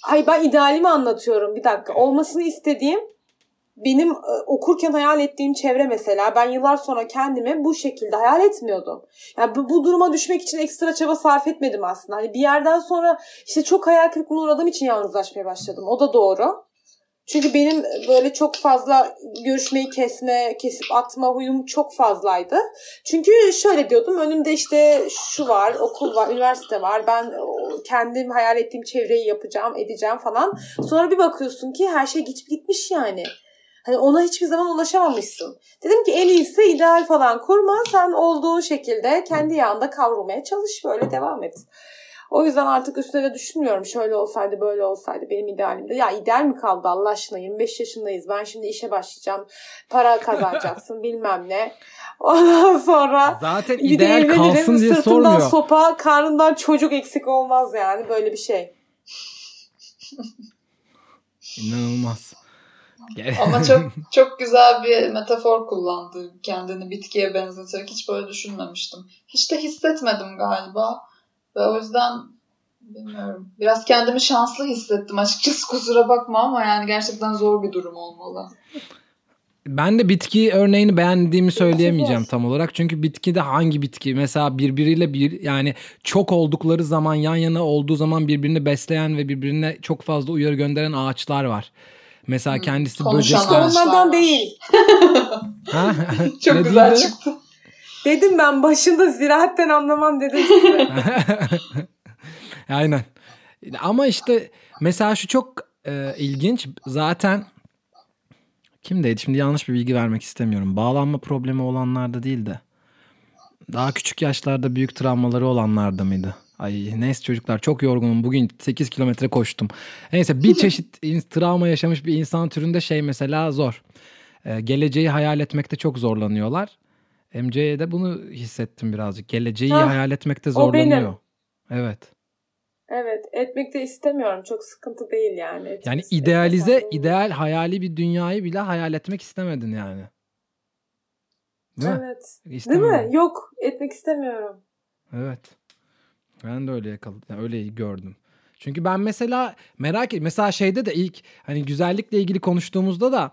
Ay ben idealimi anlatıyorum bir dakika. Olmasını istediğim benim e, okurken hayal ettiğim çevre mesela ben yıllar sonra kendimi bu şekilde hayal etmiyordum. Yani bu, bu duruma düşmek için ekstra çaba sarf etmedim aslında. Hani bir yerden sonra işte çok hayal kırıklığına uğradığım için yalnızlaşmaya başladım. O da doğru. Çünkü benim böyle çok fazla görüşmeyi kesme, kesip atma huyum çok fazlaydı. Çünkü şöyle diyordum önümde işte şu var, okul var, üniversite var. Ben o, kendim hayal ettiğim çevreyi yapacağım, edeceğim falan. Sonra bir bakıyorsun ki her şey gitmiş yani. Hani ona hiçbir zaman ulaşamamışsın. Dedim ki en iyisi ideal falan kurma. Sen olduğun şekilde kendi yağında kavrulmaya çalış. Böyle devam et. O yüzden artık üstüne de düşünmüyorum. Şöyle olsaydı böyle olsaydı benim idealimde. Ya ideal mi kaldı Allah aşkına 25 yaşındayız. Ben şimdi işe başlayacağım. Para kazanacaksın bilmem ne. Ondan sonra Zaten bir de ideal evlenirim. kalsın diye Sırtımdan sormuyor. sopa, karnından çocuk eksik olmaz yani. Böyle bir şey. İnanılmaz. Ama çok çok güzel bir metafor kullandı. Kendini bitkiye benzeterek hiç böyle düşünmemiştim. Hiç de hissetmedim galiba. Ve o yüzden bilmiyorum. Biraz kendimi şanslı hissettim açıkçası kusura bakma ama yani gerçekten zor bir durum olmalı. Ben de bitki örneğini beğendiğimi söyleyemeyeceğim tam olarak. Çünkü bitki de hangi bitki? Mesela birbiriyle bir yani çok oldukları zaman yan yana olduğu zaman birbirini besleyen ve birbirine çok fazla uyarı gönderen ağaçlar var. Mesela kendisi ağaç. Onlardan değil. Ha? Çok Ne güzel değildi? çıktı. Dedim ben başında ziraatten anlamam dedim size. Aynen. Ama işte mesela şu çok e, ilginç. Zaten kimdeydi? Şimdi yanlış bir bilgi vermek istemiyorum. Bağlanma problemi olanlarda değil de daha küçük yaşlarda büyük travmaları olanlarda mıydı? Ay neyse çocuklar çok yorgunum. Bugün 8 kilometre koştum. Neyse bir çeşit travma yaşamış bir insan türünde şey mesela zor. E, geleceği hayal etmekte çok zorlanıyorlar. MC'ye de bunu hissettim birazcık. Geleceği Hah, hayal etmekte o zorlanıyor. benim. Evet. Evet etmek de istemiyorum. Çok sıkıntı değil yani. Etmek Yani idealize, ideal hayali bir dünyayı bile hayal etmek istemedin yani. Değil mi? Evet. Değil İstemedin. mi? Yok etmek istemiyorum. Evet. Ben de öyle yakaladım. Yani öyle gördüm. Çünkü ben mesela merak et mesela şeyde de ilk hani güzellikle ilgili konuştuğumuzda da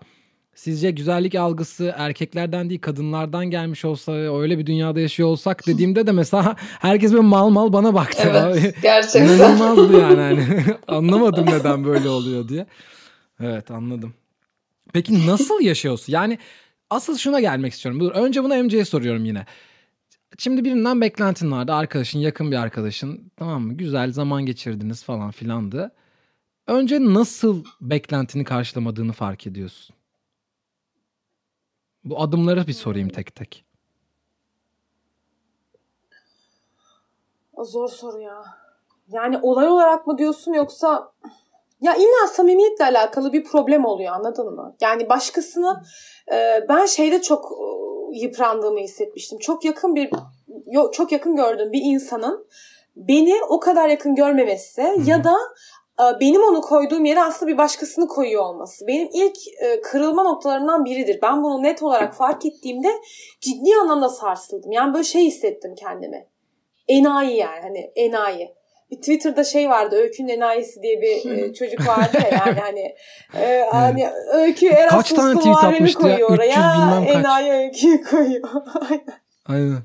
sizce güzellik algısı erkeklerden değil kadınlardan gelmiş olsa öyle bir dünyada yaşıyor olsak dediğimde de mesela herkes böyle mal mal bana baktı. Abi. Evet gerçekten. İnanılmazdı yani hani. Anlamadım neden böyle oluyor diye. Evet anladım. Peki nasıl yaşıyorsun? Yani asıl şuna gelmek istiyorum. Dur, önce bunu MC'ye soruyorum yine. Şimdi birinden beklentin vardı. Arkadaşın, yakın bir arkadaşın. Tamam mı? Güzel zaman geçirdiniz falan filandı. Önce nasıl beklentini karşılamadığını fark ediyorsun. Bu adımları bir sorayım tek tek. Zor soru ya. Yani olay olarak mı diyorsun yoksa ya illa samimiyetle alakalı bir problem oluyor anladın mı? Yani başkasını e, ben şeyde çok yıprandığımı hissetmiştim. Çok yakın bir çok yakın gördüğüm bir insanın beni o kadar yakın görmemesi ya da e, benim onu koyduğum yere aslında bir başkasını koyuyor olması. Benim ilk e, kırılma noktalarından biridir. Ben bunu net olarak fark ettiğimde ciddi anlamda sarsıldım. Yani böyle şey hissettim kendimi. Enayi yani hani enayi. Bir Twitter'da şey vardı Öykü'nün enayisi diye bir e, çocuk vardı ya yani hani e, hani Öykü Kaç tane Erasmus'lu tweet atmıştı ya? koyuyor 300 oraya. bilmem kaç. Enayi Öykü'yü koyuyor. Aynen. Aynen.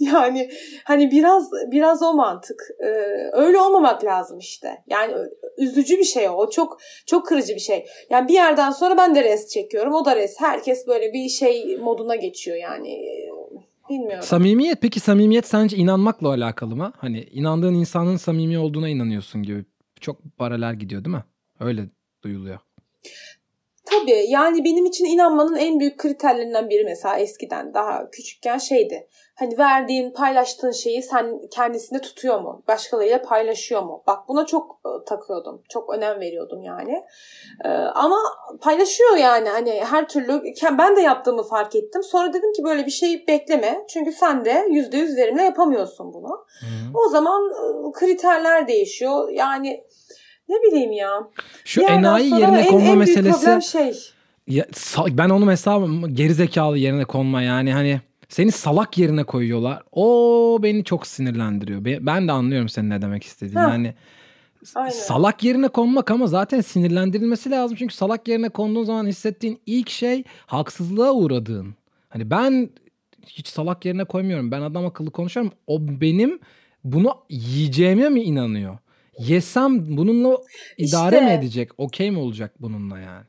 yani hani biraz biraz o mantık. Ee, öyle olmamak lazım işte. Yani üzücü bir şey o. O çok çok kırıcı bir şey. Yani bir yerden sonra ben de res çekiyorum. O da res. Herkes böyle bir şey moduna geçiyor yani. Bilmiyorum. Samimiyet peki samimiyet sence inanmakla alakalı mı? Hani inandığın insanın samimi olduğuna inanıyorsun gibi. Çok paralel gidiyor değil mi? Öyle duyuluyor. Tabii yani benim için inanmanın en büyük kriterlerinden biri mesela eskiden daha küçükken şeydi. Hani verdiğin, paylaştığın şeyi sen kendisinde tutuyor mu? Başkalarıyla paylaşıyor mu? Bak buna çok e, takıyordum. Çok önem veriyordum yani. E, ama paylaşıyor yani hani her türlü ben de yaptığımı fark ettim. Sonra dedim ki böyle bir şey bekleme. Çünkü sen de %100 verimle yapamıyorsun bunu. O zaman e, kriterler değişiyor. Yani ne bileyim ya. Şu enayi yerine en- konma en meselesi şey. Ya, ben onu mesela gerizekalı yerine konma yani hani seni salak yerine koyuyorlar. O beni çok sinirlendiriyor. Be- Ben de anlıyorum senin ne demek istediğini. Heh. Yani Aynen. salak yerine konmak ama zaten sinirlendirilmesi lazım. Çünkü salak yerine konduğun zaman hissettiğin ilk şey haksızlığa uğradığın. Hani ben hiç salak yerine koymuyorum. Ben adam akıllı konuşuyorum. O benim bunu yiyeceğime mi inanıyor? Yesem bununla idare İşte. mi edecek? Okey mi olacak bununla yani?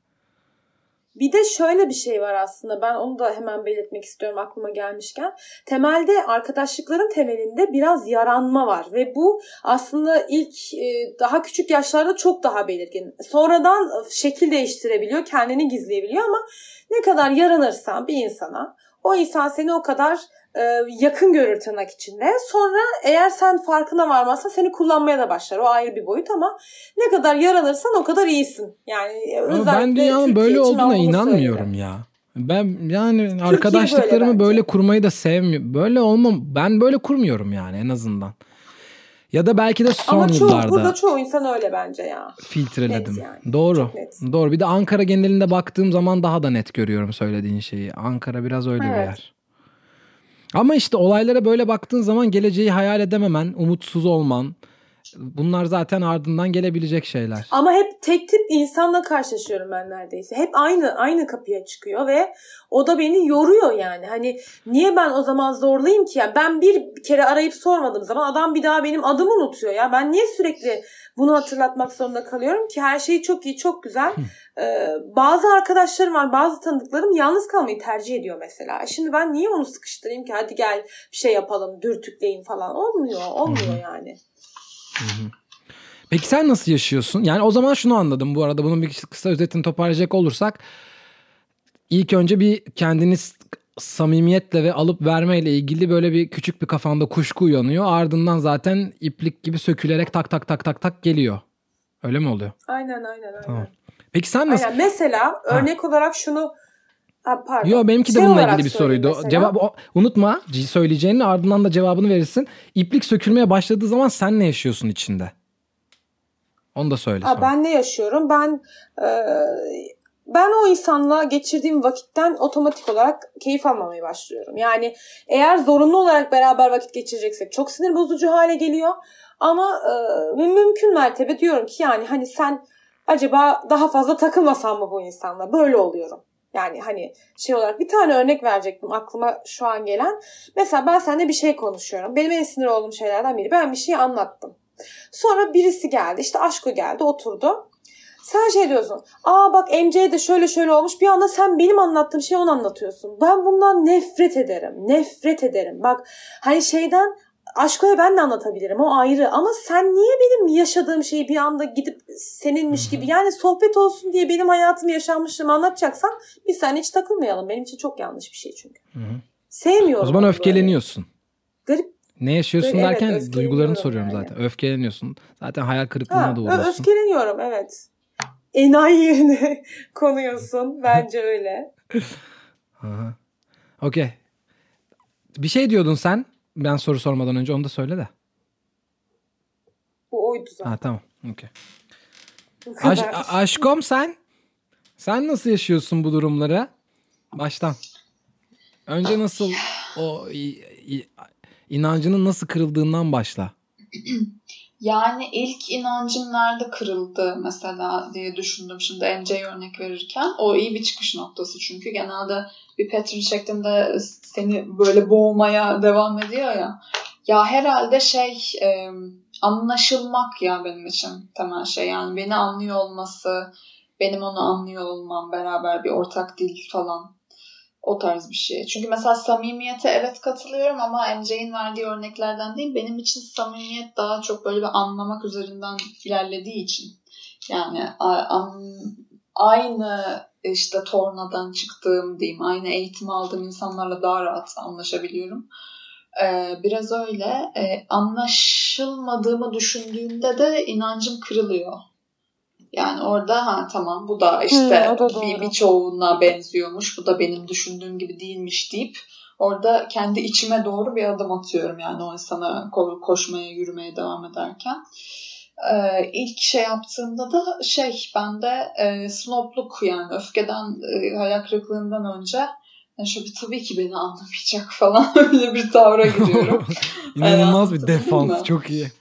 Bir de şöyle bir şey var aslında. Ben onu da hemen belirtmek istiyorum aklıma gelmişken. Temelde arkadaşlıkların temelinde biraz yaranma var ve bu aslında ilk e, daha küçük yaşlarda çok daha belirgin. Sonradan e, şekil değiştirebiliyor, kendini gizleyebiliyor ama ne kadar yaranırsan bir insana o insan seni o kadar e, yakın görür tırnak içinde. Sonra eğer sen farkına varmazsan seni kullanmaya da başlar. O ayrı bir boyut ama ne kadar yaranırsan o kadar iyisin. Yani e, Ama ben dünyanın Türkiye böyle olduğuna inanmıyorum söylerim. ya. Ben yani arkadaşlıklarımı bence. böyle, kurmayı da sevmiyorum. Böyle olmam. Ben böyle kurmuyorum yani en azından. Ya da belki de son Ama çoğu, yıllarda burada çoğu insan öyle bence ya. filtreledim. Net yani. Doğru. Net. Doğru. Bir de Ankara genelinde baktığım zaman daha da net görüyorum söylediğin şeyi. Ankara biraz öyle bir Evet. yer. Ama işte olaylara böyle baktığın zaman geleceği hayal edememen, umutsuz olman bunlar zaten ardından gelebilecek şeyler. Ama hep tek tip insanla karşılaşıyorum ben neredeyse. Hep aynı aynı kapıya çıkıyor ve o da beni yoruyor yani. Hani niye ben o zaman zorlayayım ki? Yani ben bir kere arayıp sormadığım zaman adam bir daha benim adımı unutuyor ya. Ben niye sürekli bunu hatırlatmak zorunda kalıyorum ki? Her şey çok iyi, çok güzel. Ee, bazı arkadaşlarım var, bazı tanıdıklarım yalnız kalmayı tercih ediyor mesela. Şimdi ben niye onu sıkıştırayım ki? Hadi gel bir şey yapalım, dürtükleyin falan. Olmuyor, olmuyor yani. Peki sen nasıl yaşıyorsun? Yani o zaman şunu anladım bu arada. Bunun bir kısa özetini toparlayacak olursak. ilk önce bir kendiniz samimiyetle ve alıp vermeyle ilgili böyle bir küçük bir kafanda kuşku uyanıyor. Ardından zaten iplik gibi sökülerek tak tak tak tak tak geliyor. Öyle mi oluyor? Aynen, aynen, aynen. Tamam. Peki sen nasıl? Aynen. Mesela örnek olarak şunu ha, pardon. Yo benimki de Şey bununla ilgili bir soruydu. mesela. Cevap o- unutma söyleyeceğini ardından da cevabını verirsin. İplik sökülmeye başladığı zaman sen ne yaşıyorsun içinde? Onu da söyle Ha, sonra. ben ne yaşıyorum? Ben e, ben o insanla geçirdiğim vakitten otomatik olarak keyif almamaya başlıyorum. Yani eğer zorunlu olarak beraber vakit geçireceksek çok sinir bozucu hale geliyor. Ama e, mümkün mertebe diyorum ki yani hani sen acaba daha fazla takılmasan mı bu insanla? Böyle oluyorum. Yani hani şey olarak bir tane örnek verecektim aklıma şu an gelen. Mesela ben seninle bir şey konuşuyorum. Benim en sinir olduğum şeylerden biri. Ben bir şey anlattım. Sonra birisi geldi. işte Aşko geldi oturdu. Sen şey diyorsun. Aa bak MC'de şöyle şöyle olmuş. Bir anda sen benim anlattığım şeyi ona anlatıyorsun. Ben bundan nefret ederim. Nefret ederim. Bak hani şeyden Aşko'ya ben de anlatabilirim. O ayrı. Ama sen niye benim yaşadığım şeyi bir anda gidip seninmiş gibi yani sohbet olsun diye benim hayatımı yaşanmışlığımı anlatacaksan biz seninle hiç takılmayalım. Benim için çok yanlış bir şey çünkü. Sevmiyorum. O zaman öfkeleniyorsun. böyle. Garip. Ne yaşıyorsun Evet, derken öfkeleniyorum duygularını soruyorum yani. zaten. Öfkeleniyorsun. Zaten hayal kırıklığına Ha, uğruyorsun. öfkeleniyorum evet. Enayi yerine konuyorsun. Bence öyle. Okey. Bir şey diyordun sen. Ben soru sormadan önce onu da söyle de. Bu oydu zaten. Ha tamam. Okey. Aş- a- aşkom sen? Sen nasıl yaşıyorsun bu durumları? Baştan. Önce nasıl o i- i- inancının nasıl kırıldığından başla. Yani ilk inancım nerede kırıldı mesela diye düşündüm şimdi NC'ye örnek verirken. O iyi bir çıkış noktası çünkü genelde bir pattern şeklinde seni böyle boğmaya devam ediyor ya. Ya herhalde şey e, anlaşılmak ya benim için temel şey. Yani beni anlıyor olması, benim onu anlıyor olmam, beraber bir ortak dil falan. O tarz bir şey. Çünkü mesela samimiyete evet katılıyorum ama MJ'in verdiği örneklerden değil. Benim için samimiyet daha çok böyle bir anlamak üzerinden ilerlediği için. Yani aynı işte tornadan çıktığım diyeyim, aynı eğitim aldığım insanlarla daha rahat anlaşabiliyorum. Ee, biraz öyle. Ee, anlaşılmadığımı düşündüğümde de inancım kırılıyor. Yani orada ha tamam bu da işte Hmm, da bir birçoğuna benziyormuş. Bu da benim düşündüğüm gibi değilmiş deyip orada kendi içime doğru bir adım atıyorum yani o insana ko- koşmaya, yürümeye devam ederken. Ee, ilk şey yaptığımda da şey bende e, snobluk yani öfkeden e, hayal kırıklığından önce yani şöyle bir, tabii ki beni anlamayacak falan öyle bir tavra giriyorum. İnanılmaz bir Anladın defans. Çok iyi.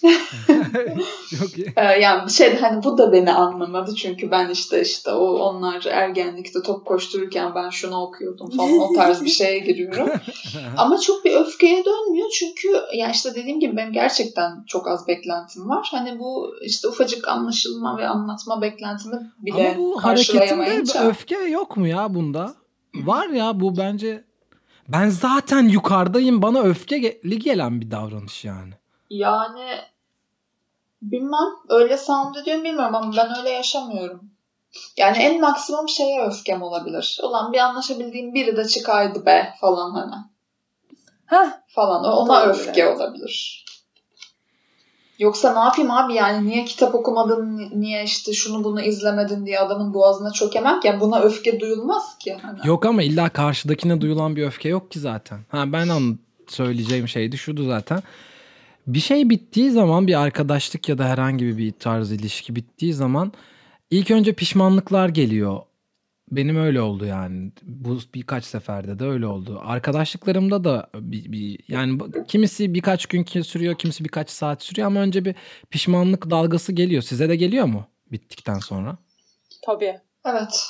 Çok iyi. Ee, yani bir şey hani bu da beni anlamadı çünkü ben işte işte o onlar ergenlikte top koştururken ben şunu okuyordum falan o tarz bir şeye giriyorum. Ama çok bir öfkeye dönmüyor çünkü yani işte dediğim gibi benim gerçekten çok az beklentim var. Hani bu işte ufacık anlaşılma ve anlatma beklentimi bile Ama bu hareketinde öfke yok mu ya bunda? Var ya bu bence ben zaten yukarıdayım bana öfkeli gelen bir davranış yani. Yani bilmem öyle sound ediyor mu bilmiyorum ama ben öyle yaşamıyorum. Yani en maksimum şeye öfkem olabilir. Ulan bir anlaşabildiğim biri de çıkaydı be falan hani. Hah. Falan O ona öfke olabilir. Yoksa ne yapayım abi yani niye kitap okumadın, ni- niye işte şunu bunu izlemedin diye adamın boğazına çökemem ki. Yani buna öfke duyulmaz ki. Hani. Yok ama illa karşıdakine duyulan bir öfke yok ki zaten. Ha ben an söyleyeceğim şeydi şuydu zaten. Bir şey bittiği zaman bir arkadaşlık ya da herhangi bir tarz ilişki bittiği zaman ilk önce pişmanlıklar geliyor. Benim öyle oldu yani. Bu birkaç seferde de öyle oldu. Arkadaşlıklarımda da bir, bir yani kimisi birkaç gün sürüyor, kimisi birkaç saat sürüyor ama önce bir pişmanlık dalgası geliyor. Size de geliyor mu bittikten sonra? Tabii. Evet.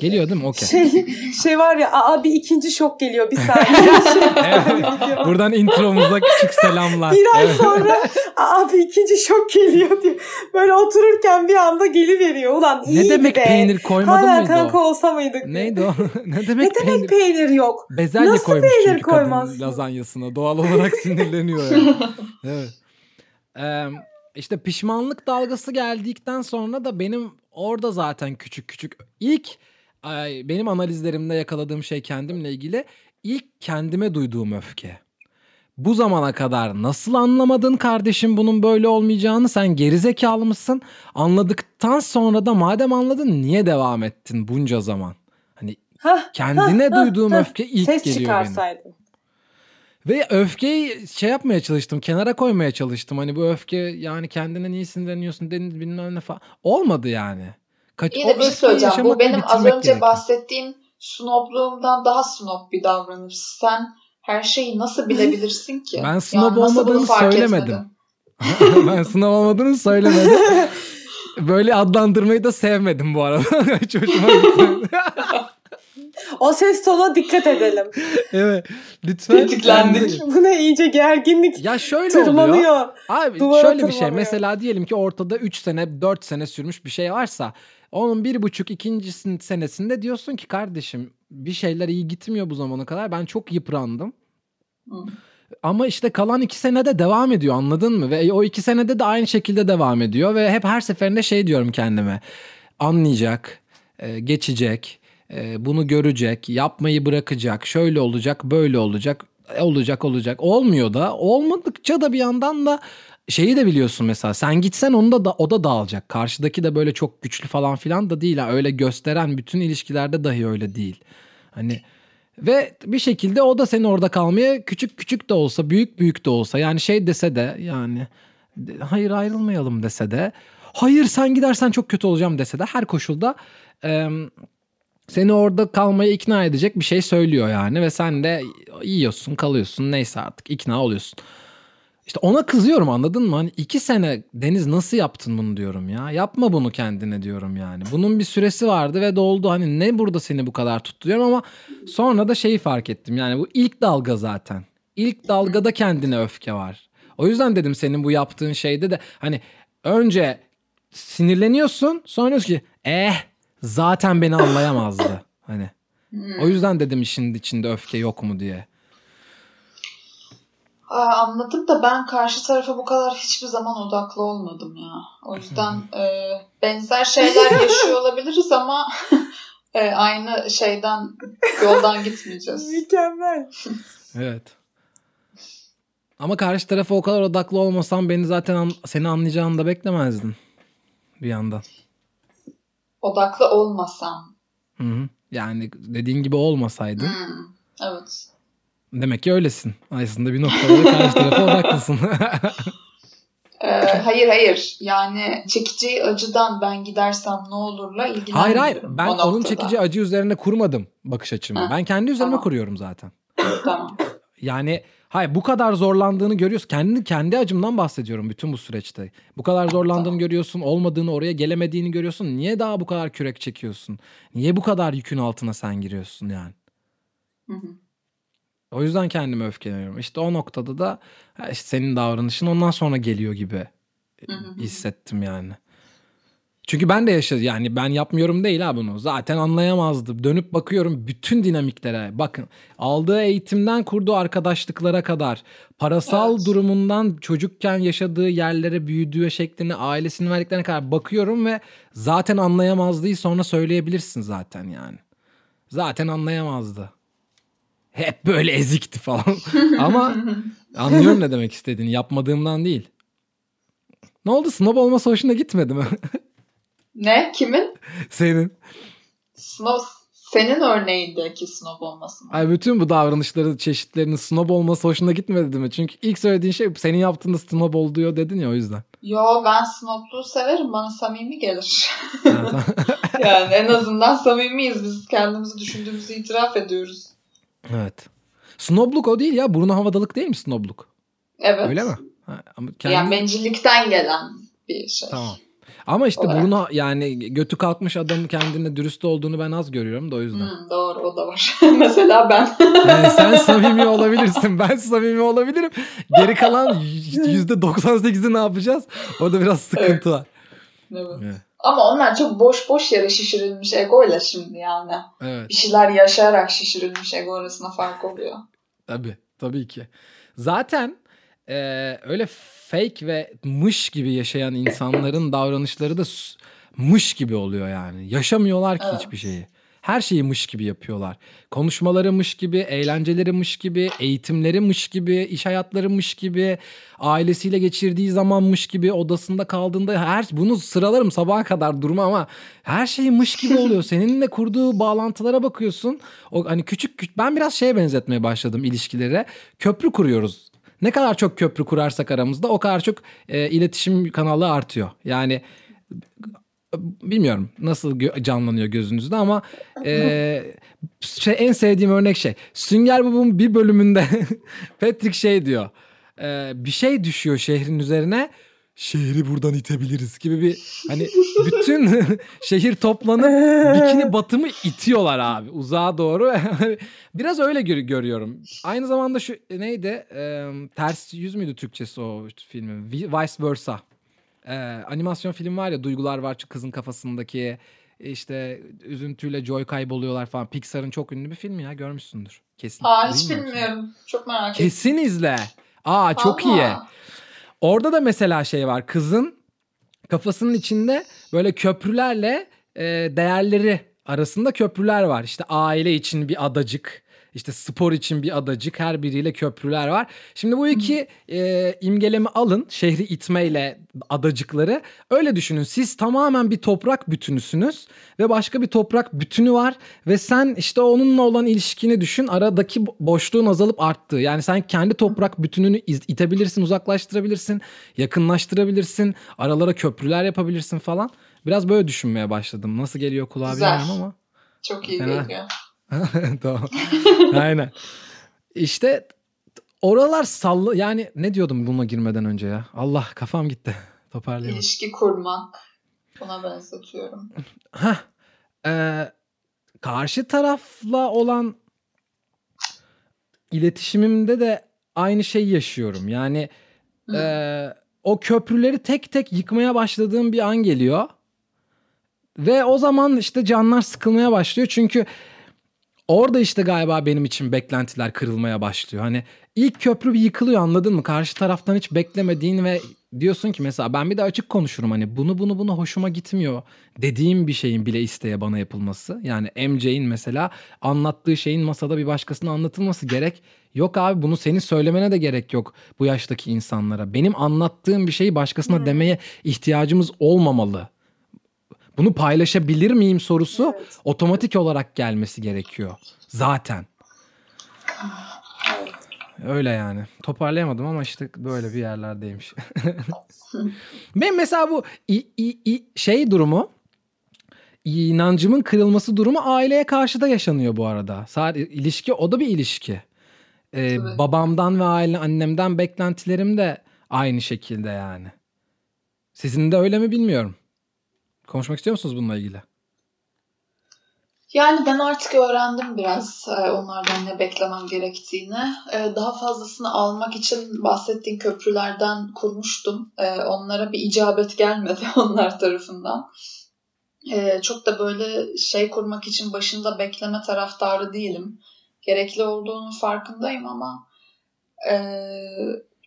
Tabii. Geliyor değil mi? Okey. Şey, şey var ya aa bir ikinci şok geliyor bir saniye. Evet. Buradan intromuza küçük selamlar. bir ay Evet. sonra aa bir ikinci şok geliyor diyor. Böyle otururken bir anda geliveriyor. Ulan Ne iyiydi demek be. peynir koymadın Hala mıydı kanka o? olsa mıydık? Neydi o? ne Ne demek demek peynir? peynir, yok? Bezelye Nasıl koymuş peynir çünkü kadın koymazsın? lazanyasına. Doğal olarak sinirleniyor yani. evet. Ee, işte pişmanlık dalgası geldikten sonra da benim orada zaten küçük küçük ilk benim analizlerimde yakaladığım şey kendimle ilgili ilk kendime duyduğum öfke. Bu zamana kadar nasıl anlamadın kardeşim bunun böyle olmayacağını sen gerizekalı mısın? Anladıktan sonra da madem anladın niye devam ettin bunca zaman? Hani Hah, kendine hah, duyduğum hah. öfke ilk Ses geliyor benim. Ve öfkeyi şey yapmaya çalıştım. Kenara koymaya çalıştım. Hani bu öfke yani kendine niye sinirleniyorsun dedin bilmem ne falan. Olmadı yani. Kaç, İyi o de bir şey söyleyeceğim. Bu benim az önce gerekiyor. bahsettiğim snobluğumdan daha snob bir davranış. Sen her şeyi nasıl bilebilirsin ki? Ben Yani snob bunu olmadığını söylemedim. ben sınav olmadığını söylemedim. Böyle adlandırmayı da sevmedim bu arada. Hiç hoşuma gitmedi. O ses tona dikkat edelim. evet. Lütfen. Tetiklendik. Buna iyice gerginlik Ya şöyle oluyor. tırmanıyor. Abi Duvara şöyle bir şey. Mesela diyelim ki ortada 3 sene 4 sene sürmüş bir şey varsa onun bir buçuk ikinci senesinde diyorsun ki kardeşim bir şeyler iyi gitmiyor bu zamana kadar. Ben çok yıprandım. Hı. Ama işte kalan iki senede devam ediyor anladın mı? Ve o iki senede de aynı şekilde devam ediyor. Ve hep her seferinde şey diyorum kendime. Anlayacak, e, geçecek, e, bunu görecek, yapmayı bırakacak, şöyle olacak, böyle olacak, e, olacak, olacak. Olmuyor da olmadıkça da bir yandan da şeyi de biliyorsun mesela sen gitsen onu da, da o da dağılacak. Karşıdaki de böyle çok güçlü falan filan da değil. Öyle gösteren bütün ilişkilerde dahi öyle değil. Hani ve bir şekilde o da seni orada kalmaya küçük küçük de olsa büyük büyük de olsa yani şey dese de yani hayır ayrılmayalım dese de hayır sen gidersen çok kötü olacağım dese de her koşulda e, seni orada kalmaya ikna edecek bir şey söylüyor yani ve sen de yiyorsun kalıyorsun neyse artık ikna oluyorsun. İşte ona kızıyorum anladın mı? Hani iki sene Deniz nasıl yaptın bunu diyorum ya. Yapma bunu kendine diyorum yani. Bunun bir süresi vardı ve doldu. Hani ne burada seni bu kadar tuttu diyorum ama sonra da şeyi fark ettim. Yani bu ilk dalga zaten. İlk dalgada kendine öfke var. O yüzden dedim senin bu yaptığın şeyde de hani önce sinirleniyorsun sonra diyorsun ki eh zaten beni anlayamazdı. Hani o yüzden dedim işin içinde öfke yok mu diye. Anladım da ben karşı tarafa bu kadar hiçbir zaman odaklı olmadım ya. O yüzden e, benzer şeyler yaşıyor olabiliriz ama e, aynı şeyden yoldan gitmeyeceğiz. Mükemmel. Evet. Ama karşı tarafa o kadar odaklı olmasam beni zaten an- seni anlayacağını da beklemezdin bir yandan. Odaklı olmasam. Hı hı. Yani dediğin gibi olmasaydın Hmm, evet. Demek ki öylesin. Aslında bir noktada da karşı tarafa odaklısın. Ee, hayır hayır yani çekici acıdan ben gidersem ne olurla ilgilenmiyorum. Hayır hayır ben onun noktada. çekici acı üzerine kurmadım bakış açımı. Ha, Ben kendi üzerime tamam. kuruyorum zaten. Tamam. Yani hayır bu kadar zorlandığını görüyorsun. Kendi kendi acımdan bahsediyorum bütün bu süreçte. Bu kadar zorlandığını Tamam. görüyorsun, olmadığını, oraya gelemediğini görüyorsun. Niye daha bu kadar kürek çekiyorsun? Niye bu kadar yükün altına sen giriyorsun yani? Hı hı. O yüzden kendime öfkeleniyorum. İşte o noktada da işte senin davranışın ondan sonra geliyor gibi hissettim yani. Çünkü ben de yaşadım yani ben yapmıyorum değil ha bunu. Zaten anlayamazdı. Dönüp bakıyorum bütün dinamiklere. Bakın aldığı eğitimden kurduğu arkadaşlıklara kadar, parasal Evet. durumundan çocukken yaşadığı yerlere büyüdüğü şeklini, ailesinin verdiklerine kadar bakıyorum ve zaten anlayamazdı sonra söyleyebilirsin zaten yani. Zaten anlayamazdı. Hep böyle ezikti falan. Ama anlıyorum ne demek istediğini. Yapmadığımdan değil. Ne oldu? Snob olması hoşuna gitmedi mi? Ne? Kimin? Senin. Snob, senin örneğindeki snob olması mı? Ay bütün bu davranışları çeşitlerinin snob olması hoşuna gitmedi mi? Çünkü ilk söylediğin şey senin yaptığında snob oluyor dedin ya o yüzden. Yo ben snobluğu severim. Bana samimi gelir. Yani en azından samimiyiz. Biz kendimizi düşündüğümüzü itiraf ediyoruz. Evet. Snobluk o değil ya. Burnu havadalık değil mi snobluk? Evet. Öyle mi? Ha, ama kendi... Yani bencillikten gelen bir şey. Tamam. Ama işte Olarak. burnu yani götü kalkmış adamın kendine dürüst olduğunu ben az görüyorum da o yüzden. Hmm, doğru o da var. Mesela ben. Yani sen samimi olabilirsin. Ben samimi olabilirim. Geri kalan yüzde 98'i ne yapacağız? Orada biraz sıkıntı var. Evet. Evet. Ama onlar çok boş boş yere şişirilmiş egoyla şimdi yani. Evet. Bir şeyler yaşayarak şişirilmiş ego arasında fark oluyor. Tabii. Tabii ki. Zaten e, öyle fake ve mış gibi yaşayan insanların davranışları da mış gibi oluyor yani. Yaşamıyorlar ki Evet. hiçbir şeyi. Her şeyi mış gibi yapıyorlar. Konuşmaları mış gibi, eğlenceleri mış gibi, eğitimleri mış gibi, iş hayatları mış gibi, ailesiyle geçirdiği zaman mış gibi, odasında kaldığında her bunu sıralarım sabaha kadar durma ama her şey mış gibi oluyor. Seninle kurduğu bağlantılara bakıyorsun. O hani küçük küçük ben biraz şeye benzetmeye başladım ilişkilere. Köprü kuruyoruz. Ne kadar çok köprü kurarsak aramızda o kadar çok e, iletişim kanalı artıyor. Yani bilmiyorum nasıl canlanıyor gözünüzde ama e, şey en sevdiğim örnek şey Sünger Bob'un bir bölümünde Patrick şey diyor e, bir şey düşüyor şehrin üzerine şehri buradan itebiliriz gibi bir hani bütün şehir toplanıp bikini batımı itiyorlar abi uzağa doğru. Biraz öyle gör- görüyorum. Aynı zamanda şu neydi E, ters yüz müydü Türkçesi o filmin? Vi- vice versa ee, animasyon film var ya duygular var kızın kafasındaki işte üzüntüyle joy kayboluyorlar falan. Pixar'ın çok ünlü bir filmi ya görmüşsündür. Kesin. Aa hiç Bilmiyorum. Çok merak ettim. Kesin izle. Aa çok iyi. Aa, Orada da mesela şey var. Kızın kafasının içinde böyle köprülerle e, değerleri arasında köprüler var. İşte aile için bir adacık, işte spor için bir adacık, her biriyle köprüler var. Şimdi bu iki e, imgelemi alın, şehri itmeyle adacıkları. Öyle düşünün. Siz tamamen bir toprak bütünüsünüz ve başka bir toprak bütünü var ve sen işte onunla olan ilişkini düşün. Aradaki bo- boşluğun azalıp arttığı. Yani sen kendi toprak bütününü itebilirsin, uzaklaştırabilirsin, yakınlaştırabilirsin, aralara köprüler yapabilirsin falan. Biraz böyle düşünmeye başladım. Nasıl geliyor kulağa Güzel. bilmiyorum ama. Çok iyi Fena. geliyor. tamam. Aynen. İşte oralar sallı yani ne diyordum buna girmeden önce ya? Allah kafam gitti. Toparlayamadım. İlişki kurmak. Buna benzetiyorum. Hah. Ee, karşı tarafla olan iletişimimde de aynı şeyi yaşıyorum. Yani Hı. e, o köprüleri tek tek yıkmaya başladığım bir an geliyor. Ve o zaman işte canlar sıkılmaya başlıyor. Çünkü orada işte galiba benim için beklentiler kırılmaya başlıyor. Hani ilk köprü bir yıkılıyor anladın mı? Karşı taraftan hiç beklemediğin ve diyorsun ki mesela ben bir de açık konuşurum hani bunu bunu bunu hoşuma gitmiyor dediğim bir şeyin bile isteye bana yapılması. Yani MJ'in mesela anlattığı şeyin masada bir başkasına anlatılması gerek. Yok abi bunu senin söylemene de gerek yok bu yaştaki insanlara. Benim anlattığım bir şeyi başkasına demeye ihtiyacımız olmamalı. Bunu paylaşabilir miyim sorusu Evet. otomatik olarak gelmesi gerekiyor zaten. Öyle yani. Toparlayamadım ama işte böyle bir yerlerdeymiş. ben mesela bu i- i- i- şey durumu inancımın kırılması durumu aileye karşı da yaşanıyor bu arada. Sadece ilişki o da bir ilişki. Ee, Tabii. babamdan ve aile annemden beklentilerim de aynı şekilde yani. Sizin de öyle mi bilmiyorum. Konuşmak istiyor musunuz bununla ilgili? Yani ben artık öğrendim biraz e, onlardan ne beklemem gerektiğini. E, Daha fazlasını almak için bahsettiğin köprülerden kurmuştum. E, Onlara bir icabet gelmedi onlar tarafından. Çok da böyle şey kurmak için başında bekleme taraftarı değilim. Gerekli olduğunun farkındayım ama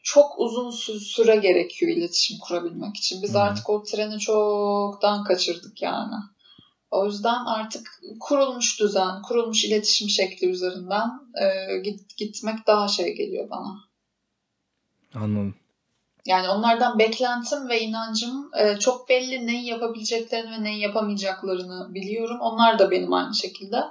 çok uzun sü- süre gerekiyor iletişim kurabilmek için. Biz Hı. artık o treni çoktan kaçırdık yani. O yüzden artık kurulmuş düzen, kurulmuş iletişim şekli üzerinden e, git, gitmek daha şey geliyor bana. Anladım. Yani onlardan beklentim ve inancım e, çok belli neyi yapabileceklerini ve neyi yapamayacaklarını biliyorum. Onlar da benim aynı şekilde.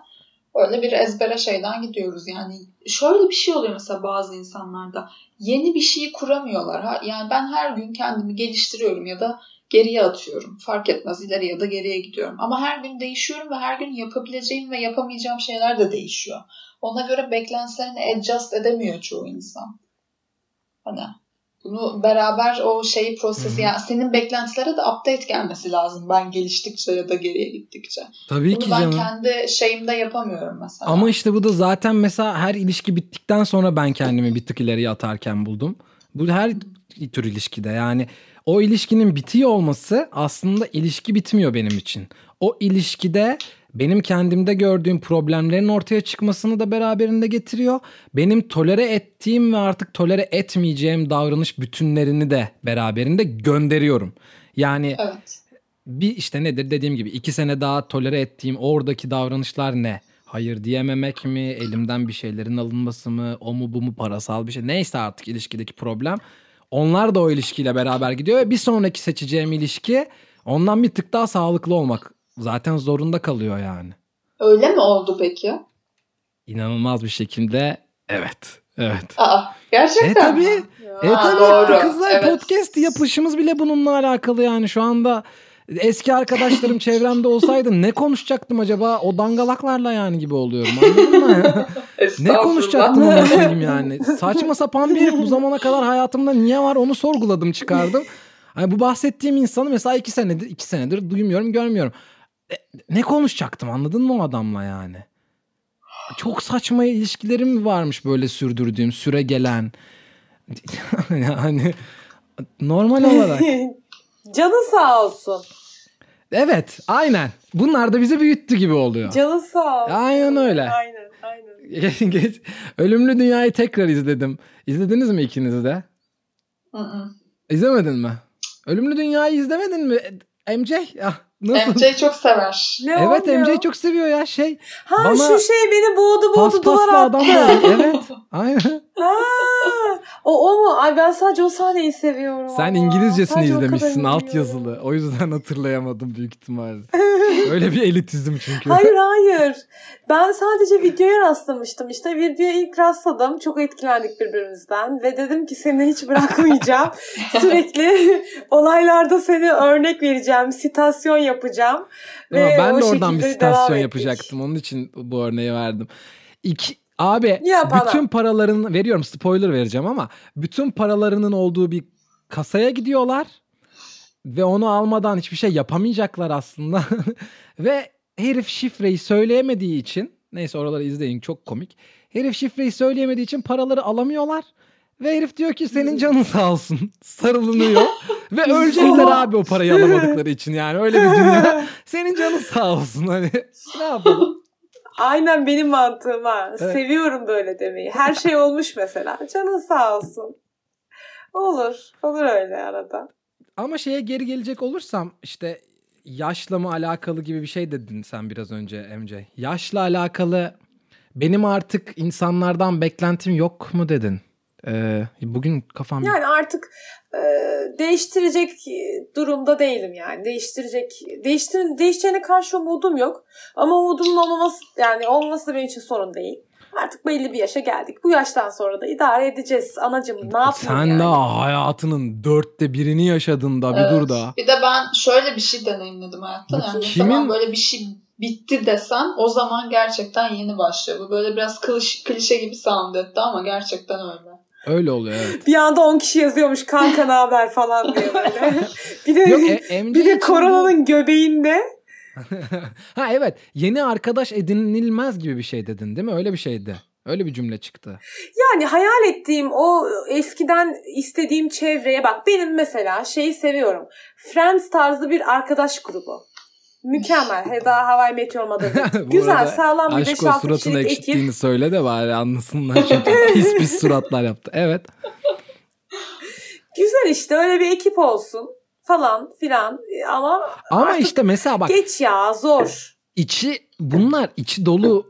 Öyle bir ezbere şeyden gidiyoruz. Yani şöyle bir şey oluyor mesela bazı insanlarda. Yeni bir şeyi kuramıyorlar. Ha? Yani ben her gün kendimi geliştiriyorum ya da geriye atıyorum. Fark etmez ileri ya da geriye gidiyorum. Ama her gün değişiyorum ve her gün yapabileceğim ve yapamayacağım şeyler de değişiyor. Ona göre beklentilerini adjust edemiyor çoğu insan. Hani bunu beraber o şeyi prosesi yani senin beklentilere de update gelmesi lazım ben geliştikçe ya da geriye gittikçe. Tabii Bunu ki ben canım. kendi şeyimde yapamıyorum mesela. Ama işte bu da zaten mesela her ilişki bittikten sonra ben kendimi bir tık ileriye atarken buldum. Bu her tür ilişkide yani o ilişkinin bitiyor olması aslında ilişki bitmiyor benim için. O ilişkide benim kendimde gördüğüm problemlerin ortaya çıkmasını da beraberinde getiriyor. Benim tolere ettiğim ve artık tolere etmeyeceğim davranış bütünlerini de beraberinde gönderiyorum. Yani Evet. bir işte nedir dediğim gibi iki sene daha tolere ettiğim oradaki davranışlar ne? Hayır diyememek mi? Elimden bir şeylerin alınması mı? O mu bu mu parasal bir şey? Neyse artık ilişkideki problem. Onlar da o ilişkiyle beraber gidiyor ve bir sonraki seçeceğim ilişki ondan bir tık daha sağlıklı olmak. Zaten zorunda kalıyor yani. Öyle mi oldu peki? İnanılmaz bir şekilde evet. Evet. Aa, gerçekten E tabii. mi? E Ha, tabii doğru. kızlar Evet. podcast yapışımız bile bununla alakalı yani şu anda eski arkadaşlarım çevremde olsaydı ne konuşacaktım acaba o dangalaklarla yani gibi oluyorum anladın mı? ne konuşacaktım onu söyleyeyim yani. Saçma sapan bir herif bu zamana kadar hayatımda niye var onu sorguladım çıkardım. Hani bu bahsettiğim insanı mesela iki senedir iki senedir duymuyorum görmüyorum. E, ne konuşacaktım anladın mı o adamla yani? Çok saçma ilişkilerim varmış böyle sürdürdüğüm süre gelen. yani normal olarak. Canı sağ olsun. Evet aynen. Bunlar da bizi büyüttü gibi oluyor. Canı sağ olsun. Aynen öyle. Aynen aynen. Geç- Ölümlü Dünya'yı tekrar izledim. İzlediniz mi ikiniz de? Hı hı. İzlemedin mi? Ölümlü Dünya'yı izlemedin mi? MJ? Ya, nasıl? MJ çok sever. Ne Evet ne MJ çok seviyor ya şey. Ha bana şu şey beni boğdu boğdu duvar attı. adam da. Evet. Aynen. Ha, o, o mu? Ay ben sadece o sahneyi seviyorum Sen ama. İngilizcesini Sadece izlemişsin alt yazılı. O yüzden hatırlayamadım büyük ihtimalle. Öyle bir elitizm çünkü. Hayır hayır. Ben sadece videoya rastlamıştım. İşte videoya ilk rastladım. Çok etkilendik birbirimizden. Ve dedim ki seni hiç bırakmayacağım. Sürekli olaylarda seni örnek vereceğim. Sitasyon yapacağım. Değil? Ve ben de oradan bir ettik. yapacaktım. Onun için bu örneği verdim. İki, abi ana. bütün paraların veriyorum spoiler vereceğim ama bütün paralarının olduğu bir kasaya gidiyorlar ve onu almadan hiçbir şey yapamayacaklar aslında. ve herif şifreyi söyleyemediği için neyse oraları izleyin çok komik. Herif şifreyi söyleyemediği için paraları alamıyorlar. Ve herif diyor ki senin canın sağ olsun. Sarılınıyor. ve ölecekler abi o parayı alamadıkları için yani. Öyle bir dünya. Senin canın sağ olsun. Hani ne yapalım? Aynen benim mantığım ha. Evet. Seviyorum böyle demeyi. Her şey olmuş mesela. Canın sağ olsun. Olur. Olur öyle arada. Ama şeye geri gelecek olursam işte yaşla mı alakalı gibi bir şey dedin sen biraz önce MJ. Yaşla alakalı benim artık insanlardan beklentim yok mu dedin? Ee, bugün kafam Yani artık e, değiştirecek durumda değilim yani. Değiştirecek değiştir değişeceğine karşı umudum yok. Ama umudumun olmaması yani olması da benim için sorun değil. Artık belli bir yaşa geldik. Bu yaştan sonra da idare edeceğiz. Anacığım ne yapayım Sen yani? daha hayatının dörtte birini yaşadın da bir Evet. dur da. Bir de ben şöyle bir şey deneyimledim hayatta. Yani Kimin- böyle bir şey bitti desen o zaman gerçekten yeni başlıyor. Bu böyle biraz klişe, klişe gibi sound etti ama gerçekten öyle. Öyle oluyor evet. Bir anda 10 kişi yazıyormuş kanka ne haber falan diye böyle. bir de Yok e, bir de için bu- koronanın göbeğinde ha evet yeni arkadaş edinilmez gibi bir şey dedin değil mi? Öyle bir şeydi. Öyle bir cümle çıktı. Yani hayal ettiğim o eskiden istediğim çevreye bak benim mesela şeyi seviyorum. Friends tarzı bir arkadaş grubu. Mükemmel. Heda Hawaii Meteor Mother'da. Bu Güzel sağlam bir de şahsı suratını ekşittiğini söyle de bari anlasınlar çünkü pis pis suratlar yaptı. Evet. Güzel işte öyle bir ekip olsun falan filan ama Ama işte mesela bak geç ya zor. içi bunlar içi dolu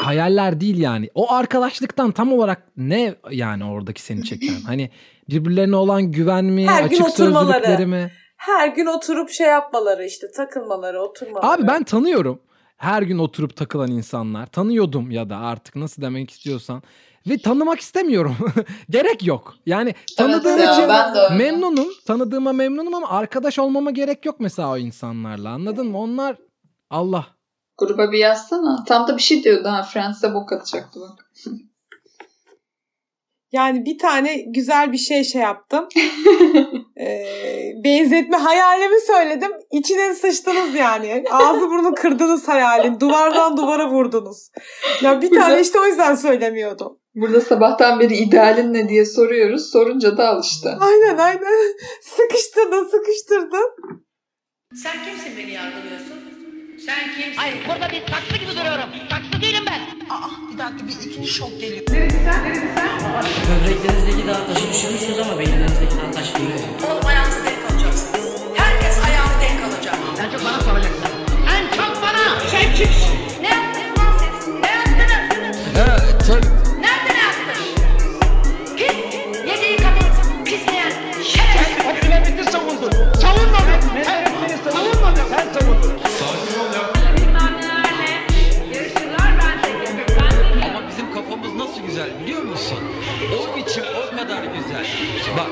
hayaller değil yani. O arkadaşlıktan tam olarak ne yani oradaki seni çeken? Hani birbirlerine olan güven mi, Her açık sözlülükleri mi? Her gün oturup şey yapmaları işte takılmaları oturmaları. Abi ben tanıyorum. Her gün oturup takılan insanlar. Tanıyordum ya da artık nasıl demek istiyorsan. Ve tanımak istemiyorum. Gerek yok. Yani tanıdığım ya, için öyle. memnunum. Tanıdığıma memnunum ama arkadaş olmama gerek yok mesela o insanlarla. Anladın mı? Onlar Allah. Gruba bir yazsana. Tam da bir şey diyordu ha. Friends'e bok atacaktı bak. Yani bir tane güzel bir şey şey yaptım. Ee, benzetme hayalimi söyledim. İçine sıçtınız yani. Ağzı burnu kırdınız hayalin. Duvardan duvara vurdunuz. Ya bir tane işte o yüzden söylemiyordum. Burada sabahtan beri idealin ne diye soruyoruz. Sorunca da al işte. Aynen aynen. Sıkıştırdın sıkıştırdın. Sen kimsin beni yargılıyorsun? Sen kimsin? Hayır burada bir saksı gibi duruyorum. Saksı değilim ben. Aa bir dakika bir ikinci şok geliyor. Neresi sen? Neresi sen? Böbreklerinizdeki dağ taşı düşürmüşsünüz ama beyinlerinizdeki dağ taşı duruyor. Oğlum ayağınızı denk alacaksınız. Herkes ayağını denk alacak. En çok bana soracaksın. En çok bana. Sen kimsin? Ne yaptın? Ne yaptın? Nerede ne yaptın? Pis. Yediği kapalı pisleyen. Şerefsiz. Sen hükümeti savundun. Savunmadın. Ne? Sen savunmadın. Sen savundun. Sakin ol ya. güzel biliyor musun? O biçim o kadar güzel. Bak.